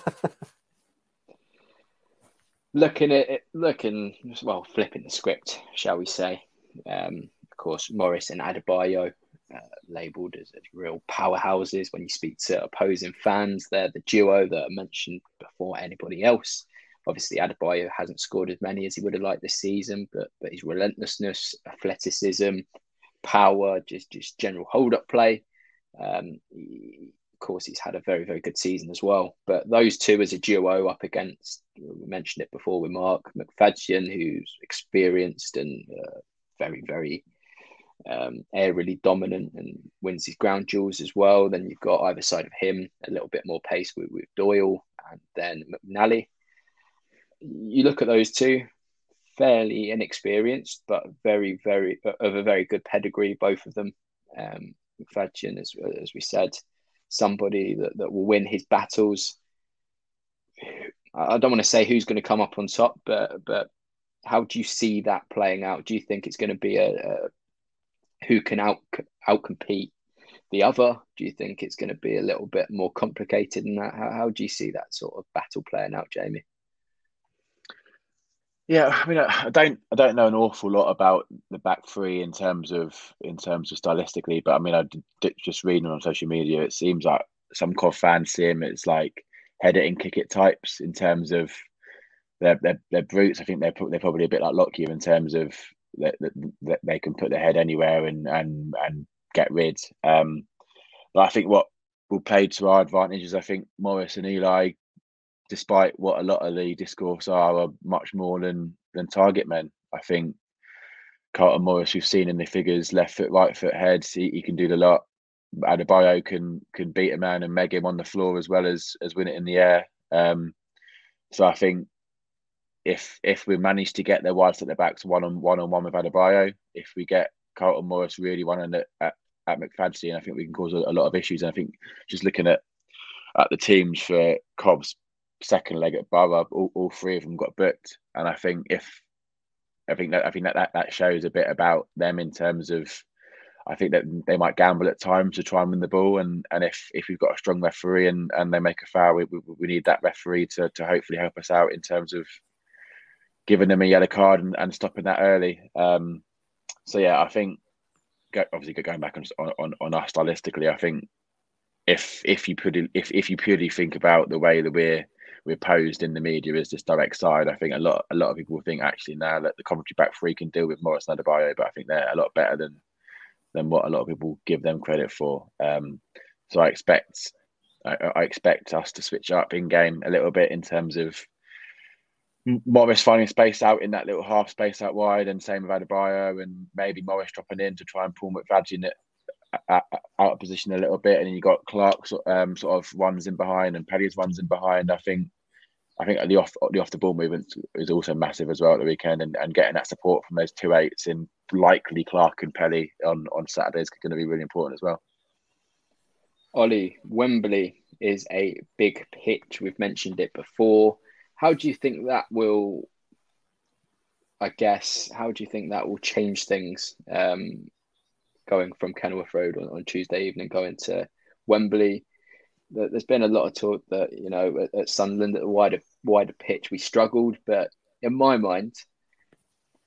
looking at it, looking well, flipping the script, shall we say? Um, of course, Morris and Adebayo uh, labelled as, as, real powerhouses. When you speak to opposing fans, they're the duo that are mentioned before anybody else. Obviously, Adebayo hasn't scored as many as he would have liked this season, but but his relentlessness, athleticism, power, just just general hold up play. Um, course, he's had a very very good season as well. But those two as a duo up against, we mentioned it before with Mark McFadzean, who's experienced and uh, very very um, aerially dominant and wins his ground duels as well. Then you've got either side of him a little bit more pace with, with Doyle and then McNally. You look at those two, fairly inexperienced, but very, very of a very good pedigree, both of them. Um, as, as we said, somebody that, that will win his battles. I don't want to say who's going to come up on top, but but how do you see that playing out? Do you think it's going to be a, a who can out outcompete the other? Do you think it's going to be a little bit more complicated than that? How, how do you see that sort of battle playing out, Jamie? Yeah, I mean, I don't, I don't know an awful lot about the back three in terms of, in terms of stylistically, but I mean, I just reading on social media, it seems like some COV fans see him as like it and kick it types in terms of they're, they're, they're brutes. I think they're they're probably a bit like Lockyer in terms of that, that, that they can put their head anywhere and and and get rid. Um, but I think what will play to our advantage is I think Morris and Eli, despite what a lot of the discourse are, are much more than than target men. I think Carlton Morris, we've seen in the figures, left foot, right foot, head, he, he can do the lot. Adebayo can can beat a man and meg him on the floor as well as as win it in the air. Um, so I think if if we manage to get their wives at their backs one on one on one with Adebayo, if we get Carlton Morris really running at, at, at McFadzean, I think we can cause a, a, lot of issues. And I think just looking at at the teams for Cov's second leg at Boro, all, all three of them got booked. And I think if I think that I think that, that that shows a bit about them in terms of I think that they might gamble at times to try and win the ball, and and if if we've got a strong referee and, and they make a foul, we, we, we need that referee to to hopefully help us out in terms of giving them a yellow card and, and stopping that early. Um, so yeah, I think obviously going back on, on on us stylistically, I think if if you put if if you purely think about the way that we're we're posed in the media as this direct side, I think a lot a lot of people think actually now that the Coventry back three can deal with Morris and but I think they're a lot better than than what a lot of people give them credit for. Um, so I expect I, I expect us to switch up in game a little bit in terms of Morris finding space out in that little half space out wide, and same with Adebayo, and maybe Morris dropping in to try and pull McFadzean it out of position a little bit, and then you got Clark um, sort of runs in behind and Pelly's runs in behind. I think I think the off the off the ball movement is also massive as well at the weekend, and, and getting that support from those two eights in likely Clark and Pelly on on Saturday is going to be really important as well. Ollie, Wembley is a big pitch. We've mentioned it before. How do you think that will? I guess how do you think that will change things um, going from Kenilworth Road on, on Tuesday evening going to Wembley? There's been a lot of talk that you know at, at Sunderland at a wider wider pitch we struggled, but in my mind,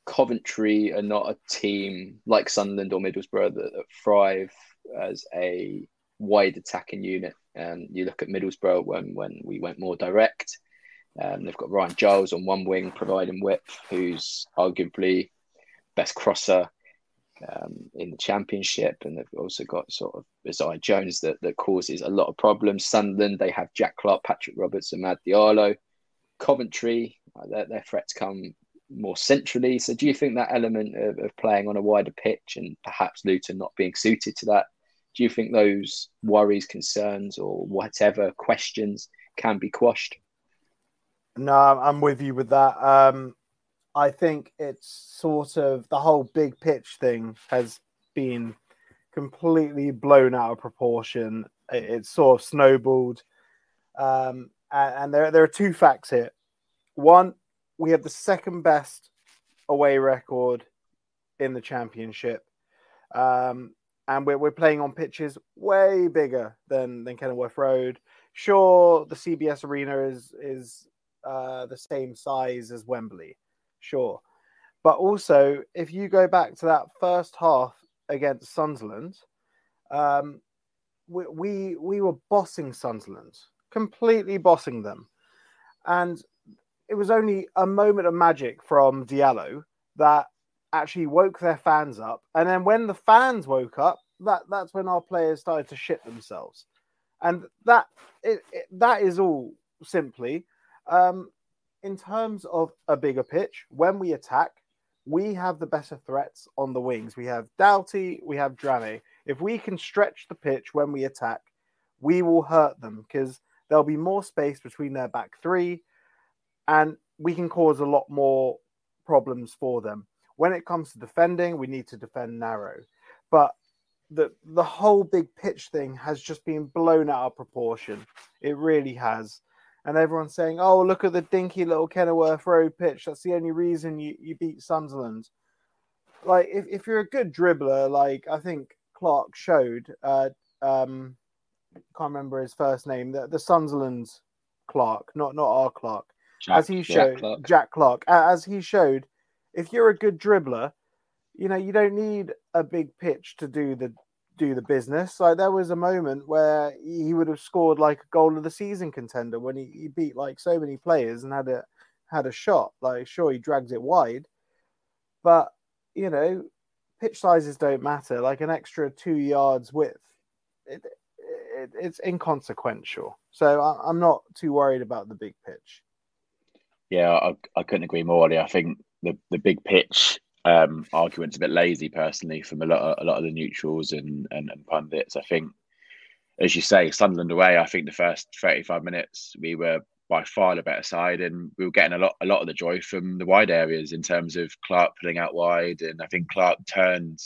Coventry are not a team like Sunderland or Middlesbrough that, that thrive as a wide attacking unit. And you look at Middlesbrough when when we went more direct, um, they've got Ryan Giles on one wing providing width, who's arguably best crosser um, in the championship, and they've also got sort of Isaiah Jones that, that causes a lot of problems. Sunderland, they have Jack Clarke, Patrick Roberts, and Mad Diallo. Coventry, uh, their, their threats come more centrally. So, do you think that element of, of playing on a wider pitch and perhaps Luton not being suited to that? do you think those worries, concerns, or whatever questions can be quashed? No, I'm with you with that. Um, I think it's sort of the whole big pitch thing has been completely blown out of proportion. It, it's sort of snowballed. Um, and, and there, there are two facts here. One, we have the second best away record in the championship. Um, and we're, we're playing on pitches way bigger than, than Kenilworth Road. Sure, the CBS Arena is is uh, the same size as Wembley, sure, but also if you go back to that first half against Sunderland, um, we, we we were bossing Sunderland, completely bossing them, and it was only a moment of magic from Diallo that actually woke their fans up, and then when the fans woke up, that that's when our players started to shit themselves, and that it, it, that is all simply. Um, in terms of a bigger pitch, when we attack, we have the better threats on the wings. We have Doughty, we have Drameh. If we can stretch the pitch when we attack, we will hurt them because there'll be more space between their back three, and we can cause a lot more problems for them. When it comes to defending, we need to defend narrow. But the the whole big pitch thing has just been blown out of proportion. It really has. And everyone's saying, "Oh, look at the dinky little Kenilworth Road pitch. That's the only reason you, you beat Sunderland." Like, if, if you're a good dribbler, like I think Clarke showed, uh, um, can't remember his first name, the, the Sunderland Clarke, not not our Clark, Jack, as he showed, Jack Clarke. Jack Clarke, as he showed, if you're a good dribbler, you know you don't need a big pitch to do the do the business. Like there was a moment where he would have scored like a goal of the season contender when he, he beat like so many players and had a had a shot. Like sure he drags it wide, but you know pitch sizes don't matter. Like an extra two yards width, it, it, it's inconsequential. So I, I'm not too worried about the big pitch. Yeah, I, I couldn't agree more. I think the, the big pitch um, argument's a bit lazy, personally, from a lot of, a lot of the neutrals and, and, and pundits. I think, as you say, Sunderland away. I think the first thirty five minutes we were by far the better side, and we were getting a lot a lot of the joy from the wide areas in terms of Clark pulling out wide, and I think Clark turned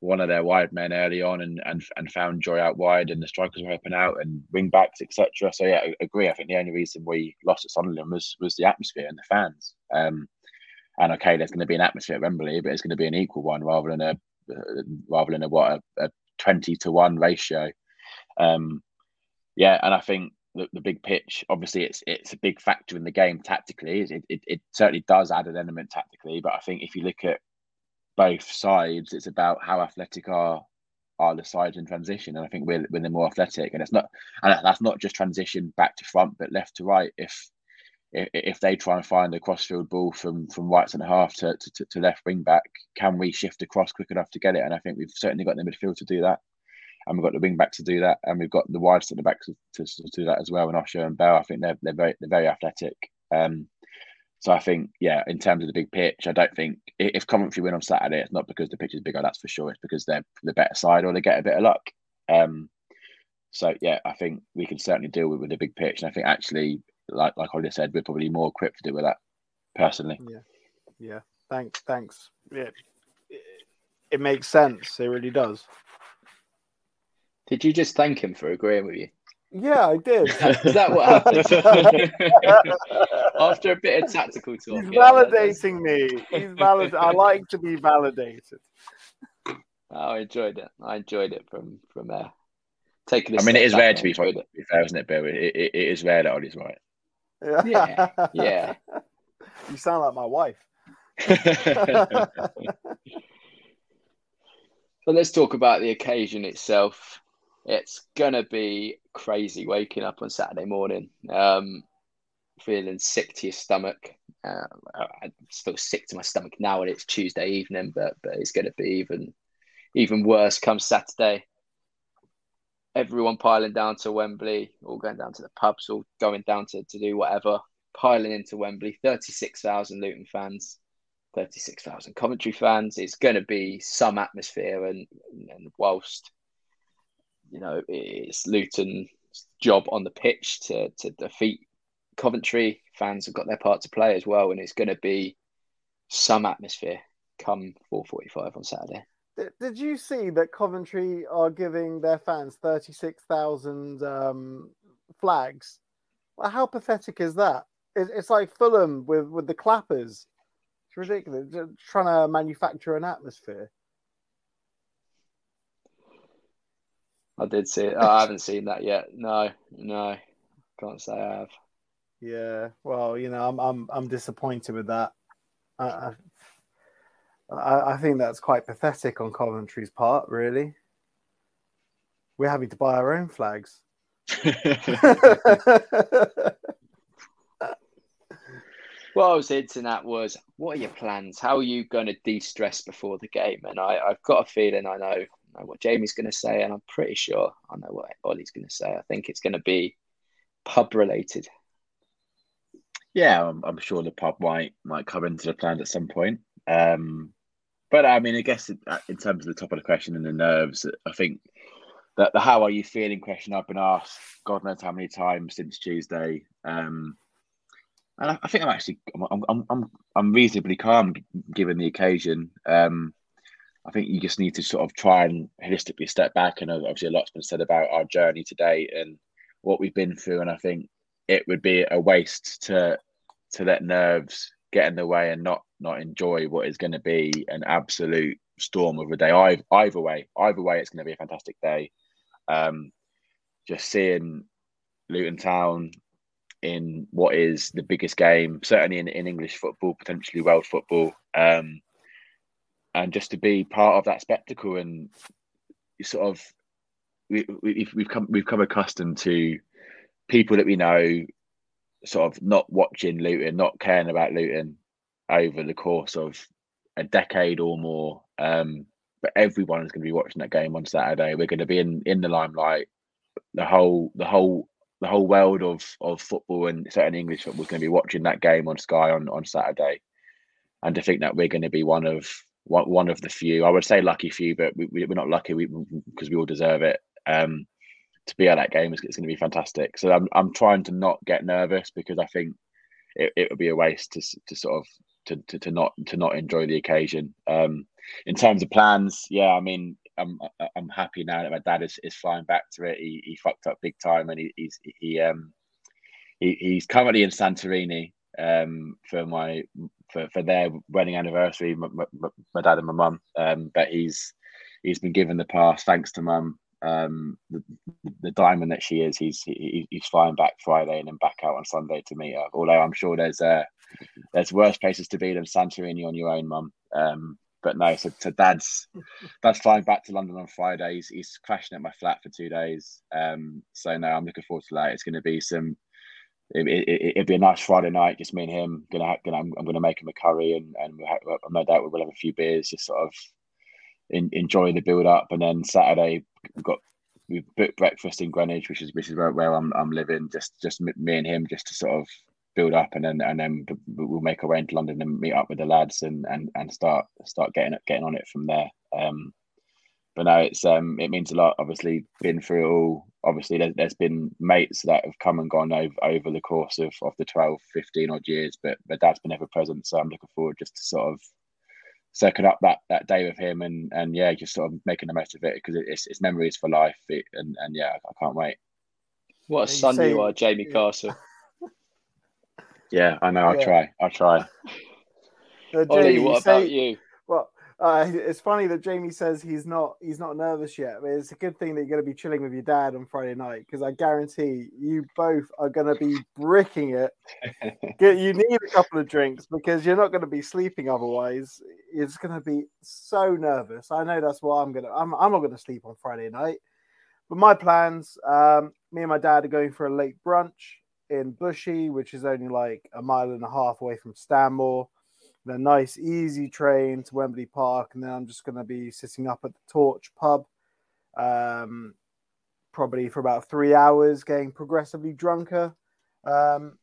one of their wide men early on and and, and found joy out wide, and the strikers were helping out and wing backs etc. So yeah, I agree. I think the only reason we lost at Sunderland was was the atmosphere and the fans. Um, and okay, there's going to be an atmosphere at Wembley, but it's going to be an equal one rather than a uh, rather than a what a, a twenty to one ratio. Um, yeah, and I think the, the big pitch, obviously, it's it's a big factor in the game tactically. It, it it certainly does add an element tactically, but I think if you look at both sides, it's about how athletic are are the sides in transition, and I think we're we're the more athletic, and it's not and that's not just transition back to front, but left to right. If if they try and find a crossfield ball from from right centre half to, to, to left wing back, can we shift across quick enough to get it? And I think we've certainly got the midfield to do that, and we've got the wing back to do that, and we've got the wide centre back to, to, do that as well. And Osho and Bell, I think they're they're very they're very athletic. Um, so I think yeah, in terms of the big pitch, I don't think if Coventry win on Saturday, it's not because the pitch is bigger, that's for sure. It's because they're the better side or they get a bit of luck. Um, so yeah, I think we can certainly deal with, with the big pitch, and I think actually like like Ollie said, we're probably more equipped to deal with that personally. Yeah, yeah. Thanks, thanks. Yeah, it, it makes sense. It really does. Did you just thank him for agreeing with you? Yeah, I did. Is that what happened? After a bit of tactical talk. He's validating me. He's valid. I like to be validated. Oh, I enjoyed it. I enjoyed it from from there. Taking. a I mean, it step is back, rare to be, enjoyed to be fair, isn't it, Bill? It, it, it is rare that Ollie's right. Yeah, yeah. You sound like my wife. But let's talk about the occasion itself. It's gonna be crazy waking up on Saturday morning, um, feeling sick to your stomach. Uh, I'm still sick to my stomach now, and it's Tuesday evening, but but it's gonna be even even worse come Saturday. Everyone piling down to Wembley, all going down to the pubs, all going down to, to do whatever, piling into Wembley. Thirty-six thousand Luton fans. 36,000 Coventry fans. It's going to be some atmosphere, and, and whilst you know, it's Luton's job on the pitch to to defeat Coventry. Fans have got their part to play as well, and it's going to be some atmosphere come 4:45 on Saturday. Did you see that Coventry are giving their fans 36,000 um, flags? Well, how pathetic is that? It's like Fulham with, with the clappers. It's ridiculous. They're trying to manufacture an atmosphere. I did see it. Oh, I haven't seen that yet. No, no, can't say I have. Yeah, well, you know, I'm I'm I'm disappointed with that. I, I, I think that's quite pathetic on Coventry's part, really. We're having to buy our own flags. what I was hinting at was, what are your plans? How are you going to de-stress before the game? And I, I've got a feeling I know, know what Jamie's going to say, and I'm pretty sure I know what Ollie's going to say. I think it's going to be pub related. Yeah, I'm, I'm, sure the pub might might come into the plans at some point. Um, but I mean, I guess uh, in terms of the top of the question and the nerves, I think that the "How are you feeling?" question I've been asked God knows how many times since Tuesday. Um, and I, I, think I'm actually I'm, I'm I'm I'm reasonably calm given the occasion. Um, I think you just need to sort of try and holistically step back. And obviously, a lot's been said about our journey today and what we've been through. And I think it would be a waste to to let nerves get in the way and not not enjoy what is going to be an absolute storm of a day. Either, either way, either way, it's going to be a fantastic day. Um, just seeing Luton Town in what is the biggest game, certainly in, in English football, potentially world football, um, and just to be part of that spectacle and sort of we, we, we've come we've come accustomed to people that we know sort of not watching Luton, not caring about Luton over the course of a decade or more. Um, but everyone is going to be watching that game on Saturday. We're going to be in in the limelight. The whole the whole the whole world of of football and certain English football is going to be watching that game on Sky on on Saturday. And to think that we're going to be one of one, one of the few, I would say lucky few, but we, we're not lucky because we, we all deserve it. Um, to be at that game is it's going to be fantastic. So I'm I'm trying to not get nervous because I think it, it would be a waste to to sort of to, to, to not to not enjoy the occasion. Um, in terms of plans, yeah, I mean, I'm I'm happy now that my dad is, is flying back to it. He, he fucked up big time, and he, he's he um he, he's currently in Santorini um for my for, for their wedding anniversary. My, my, my dad and my mum, um, but he's he's been given the pass thanks to mum. Um, the, the diamond that she is, he's he, he's flying back Friday and then back out on Sunday to meet her. Although I'm sure there's uh, there's worse places to be than Santorini on your own, mum. Um, but no, so, so dad's dad's flying back to London on Friday. He's, he's crashing at my flat for two days. Um, so no, I'm looking forward to that. It's going to be some. It, it, it'd be a nice Friday night, just me and him. Gonna, gonna I'm, I'm gonna make him a curry, and and we'll have, no doubt we'll have a few beers, just sort of in, enjoy the build up. And then Saturday we've got we've booked breakfast in Greenwich, which is which is where, where I'm I'm living. Just just me and him, just to sort of build up, and then and then we'll make our way into London and meet up with the lads and and and start start getting getting on it from there. Um, but no, it's um it means a lot. Obviously, been through it all. Obviously, there, has been mates that have come and gone over over the course of, of the 12, 15 odd years. But but dad's been ever present, so I'm looking forward just to sort of soaking up that that day with him and and yeah, just sort of making the most of it because it's it's memories for life. It, and and yeah, I can't wait. What a son you, you are, Jamie Castle. Yeah, I know. I'll yeah. try. I'll try. Uh, Ollie, what say, about you? Well, uh, it's funny that Jamie says he's not he's not nervous yet. But it's a good thing that you're going to be chilling with your dad on Friday night because I guarantee you both are going to be bricking it. you need a couple of drinks because you're not going to be sleeping otherwise. You're just going to be so nervous. I know that's why I'm going to. I'm I'm not going to sleep on Friday night. But my plans, um, me and my dad are going for a late brunch in Bushey, which is only like a mile and a half away from Stanmore. a nice, easy train to Wembley Park, and then I'm just going to be sitting up at the Torch pub, um, probably for about three hours, getting progressively drunker. Um,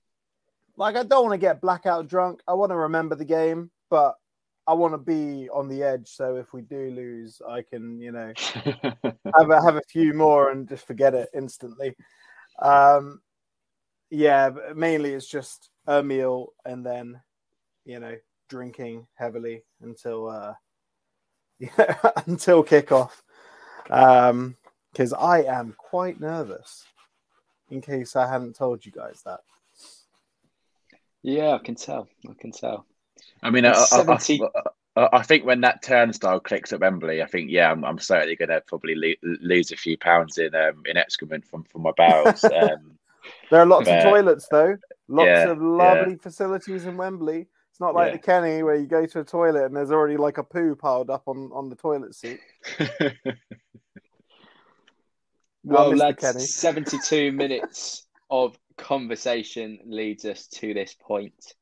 like I don't want to get blackout drunk. I want to remember the game, but I want to be on the edge. So if we do lose, I can, you know, have a, have a few more and just forget it instantly. Um, yeah, mainly it's just a meal and then, you know, drinking heavily until uh, yeah, until kickoff. Um, because I am quite nervous. In case I hadn't told you guys that. Yeah, I can tell. I can tell. I mean, I, I, 70 I, I think when that turnstile clicks at Wembley, I think yeah, I'm, I'm certainly going to probably lo- lose a few pounds in um, in excrement from from my bowels. Um, There are lots But- of toilets though. Lots Yeah, of lovely facilities in Wembley. It's not like Yeah. the Kenny where you go to a toilet and there's already like a poo piled up on, on the toilet seat. Well, Mr. lads, Kenny. 72 minutes of conversation leads us to this point.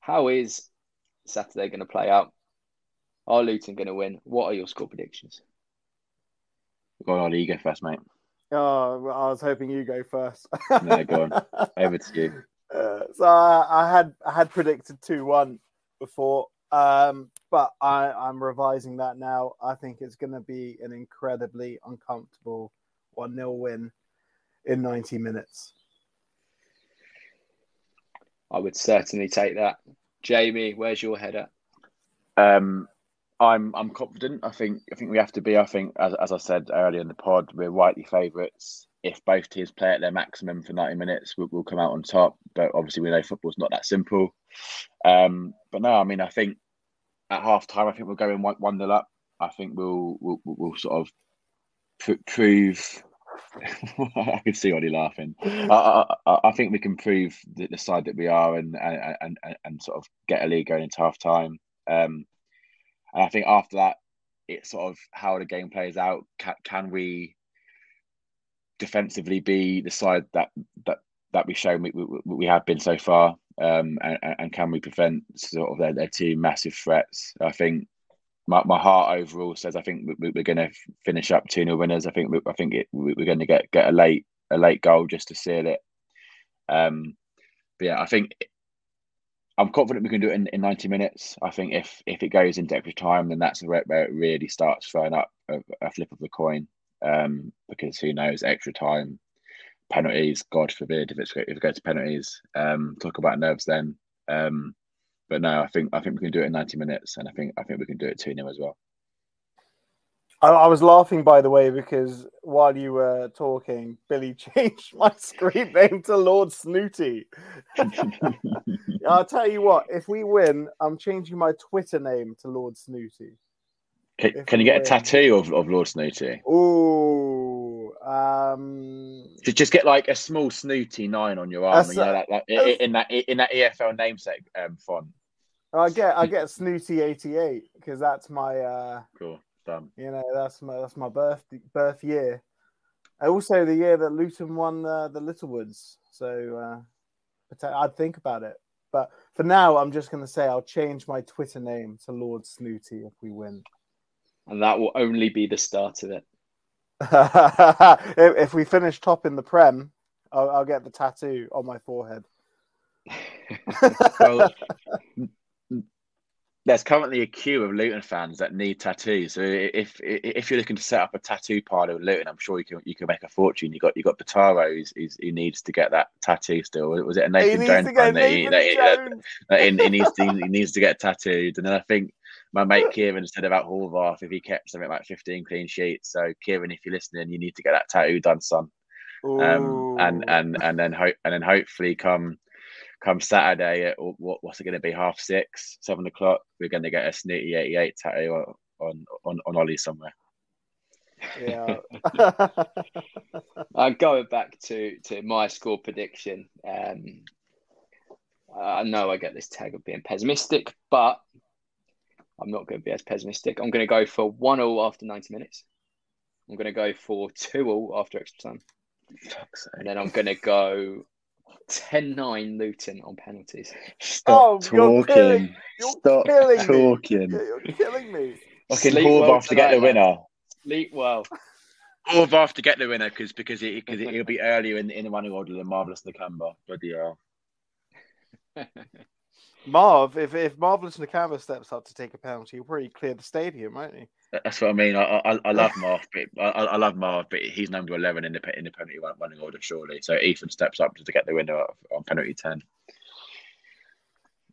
How is Saturday going to play out? Are Luton going to win? What are your score predictions? go on, you go first, mate. Oh, I was hoping you go first. No, go on. Over to you. Uh, so I, I had I had predicted two one before, um, but I, I'm revising that now. I think it's going to be an incredibly uncomfortable one 0 win in 90 minutes. I would certainly take that. Jamie, where's your head at? Um, I'm I'm confident. I think I think we have to be. I think as as I said earlier in the pod, we're rightly favourites. If both teams play at their maximum for 90 minutes, we'll, we'll come out on top. But obviously, we know football's not that simple. Um, but no, I mean, I think at half time, I think we'll go in one, one nil up. I think we'll we'll, we'll sort of pr- prove. I can see Ollie laughing. I, I, I think we can prove the, the side that we are and, and and and and sort of get a lead going into half time. Um, and I think after that, it's sort of how the game plays out. Can, can we defensively be the side that that that we've shown we, we, we have been so far? Um, and, and can we prevent sort of their, their two massive threats? I think my, my heart overall says I think we, we're going to finish up two 0 winners. I think we, I think it, we're going to get get a late a late goal just to seal it. Um, but yeah, I think I'm confident we can do it in, in 90 minutes. I think if if it goes into extra time, then that's where, where it really starts throwing up a, a flip of the coin. Um, because who knows, extra time, penalties, God forbid, if it's if it goes to penalties. Um, talk about nerves then. Um, but no, I think I think we can do it in 90 minutes, and I think I think we can do it 2 0 as well. I, I was laughing, by the way, because while you were talking, Billy changed my screen name to Lord Snooty. I'll tell you what, if we win, I'm changing my Twitter name to Lord Snooty. Can, can you get a tattoo of, of Lord Snooty? Ooh, um, Just just get like a small snooty nine on your arm, you know, that, like, in that in that EFL namesake um, font. I get I get Snooty eighty eight because that's my uh, Cool, done. you know that's my that's my birth birth year. And Also, the year that Luton won uh, the Littlewoods, so uh, I'd think about it. But for now, I'm just going to say I'll change my Twitter name to Lord Snooty if we win. And that will only be the start of it. if, if we finish top in the Prem, I'll, I'll get the tattoo on my forehead. Well, there's currently a queue of Luton fans that need tattoos. So if if you're looking to set up a tattoo parlor with Luton, I'm sure you can you can make a fortune. You got you got Bataro who's, who's, who needs to get that tattoo still. Was it a Nathan Jones fan that he, Nathan that he- Jones. that he, he needs to, he needs to get tattooed? And then I think my mate Kieran said about Horvath if he kept something like 15 clean sheets. So Kieran, if you're listening, you need to get that tattoo done, son. Um, and and and then hope and then hopefully come come Saturday at what what's it going to be half six seven o'clock we're going to get a snooty 88 tattoo on on on, Ollie somewhere. yeah. Uh, going back to, to my score prediction, um, I know I get this tag of being pessimistic, but I'm not going to be as pessimistic. I'm going to go for 1 0 after 90 minutes. I'm going to go for 2 0 after extra time. And then I'm going to go 10 9 Luton on penalties. Oh, Stop you're killing- talking. you're Stop killing me. talking. You're killing me. Okay, Sleep well to get the winner. Sleep well. Horvath to get the winner because because it, because it, will be earlier in, in the running order than Marvelous Nakamba. Bloody hell. Marv, if if Marvelous Nakamba steps up to take a penalty, he'll probably clear the stadium, won't he? That's what I mean. I I, I love Marv, but I, I love Marv, but he's number eleven in the in the penalty running order, surely. So Ethan steps up to get the winner on penalty ten.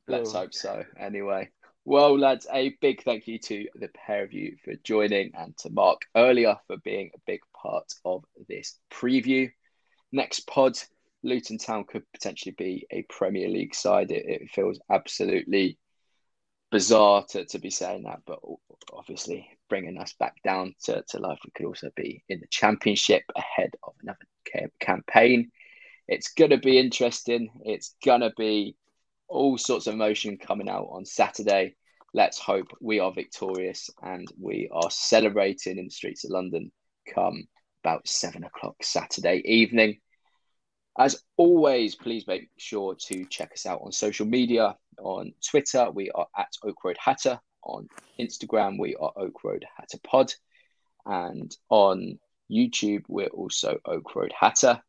Let's hope so. Anyway, well, lads, a big thank you to the pair of you for joining and to Mark earlier for being a big part of this preview. Next pod, Luton Town could potentially be a Premier League side. It, it feels absolutely bizarre to, to be saying that, but obviously bringing us back down to, to life, we could also be in the Championship ahead of another campaign. It's going to be interesting. It's going to be all sorts of emotion coming out on Saturday. Let's hope we are victorious and we are celebrating in the streets of London come about seven o'clock Saturday evening. As always, please make sure to check us out on social media. On Twitter, we are at Oak Road Hatter. On Instagram, we are Oak Road Hatter Pod. And on YouTube, we're also Oak Road Hatter.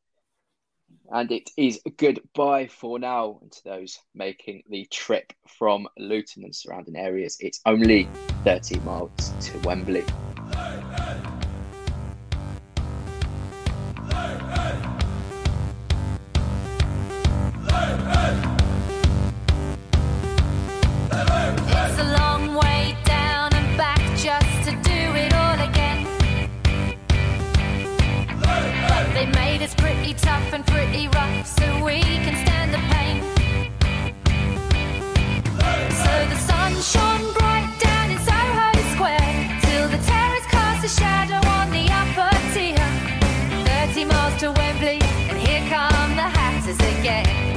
And it is goodbye for now. And to those making the trip from Luton and surrounding areas, it's only 30 miles to Wembley. Tough and pretty rough so we can stand the pain. So the sun shone bright down in Soho Square till the terrace cast a shadow on the upper tier. 30 miles to Wembley, and here come the Hatters again.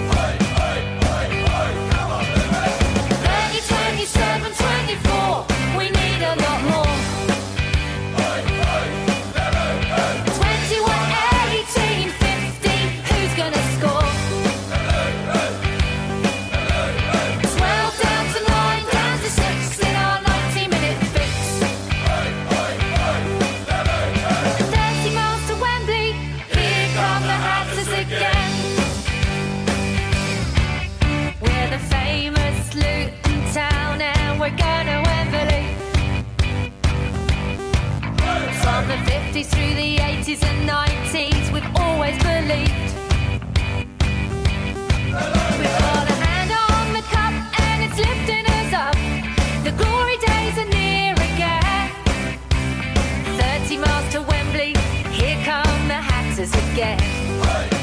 Through the 80s and 90s, we've always believed. We've got a hand on the cup and it's lifting us up. The glory days are near again. 30 miles to Wembley, here come the Hatters again.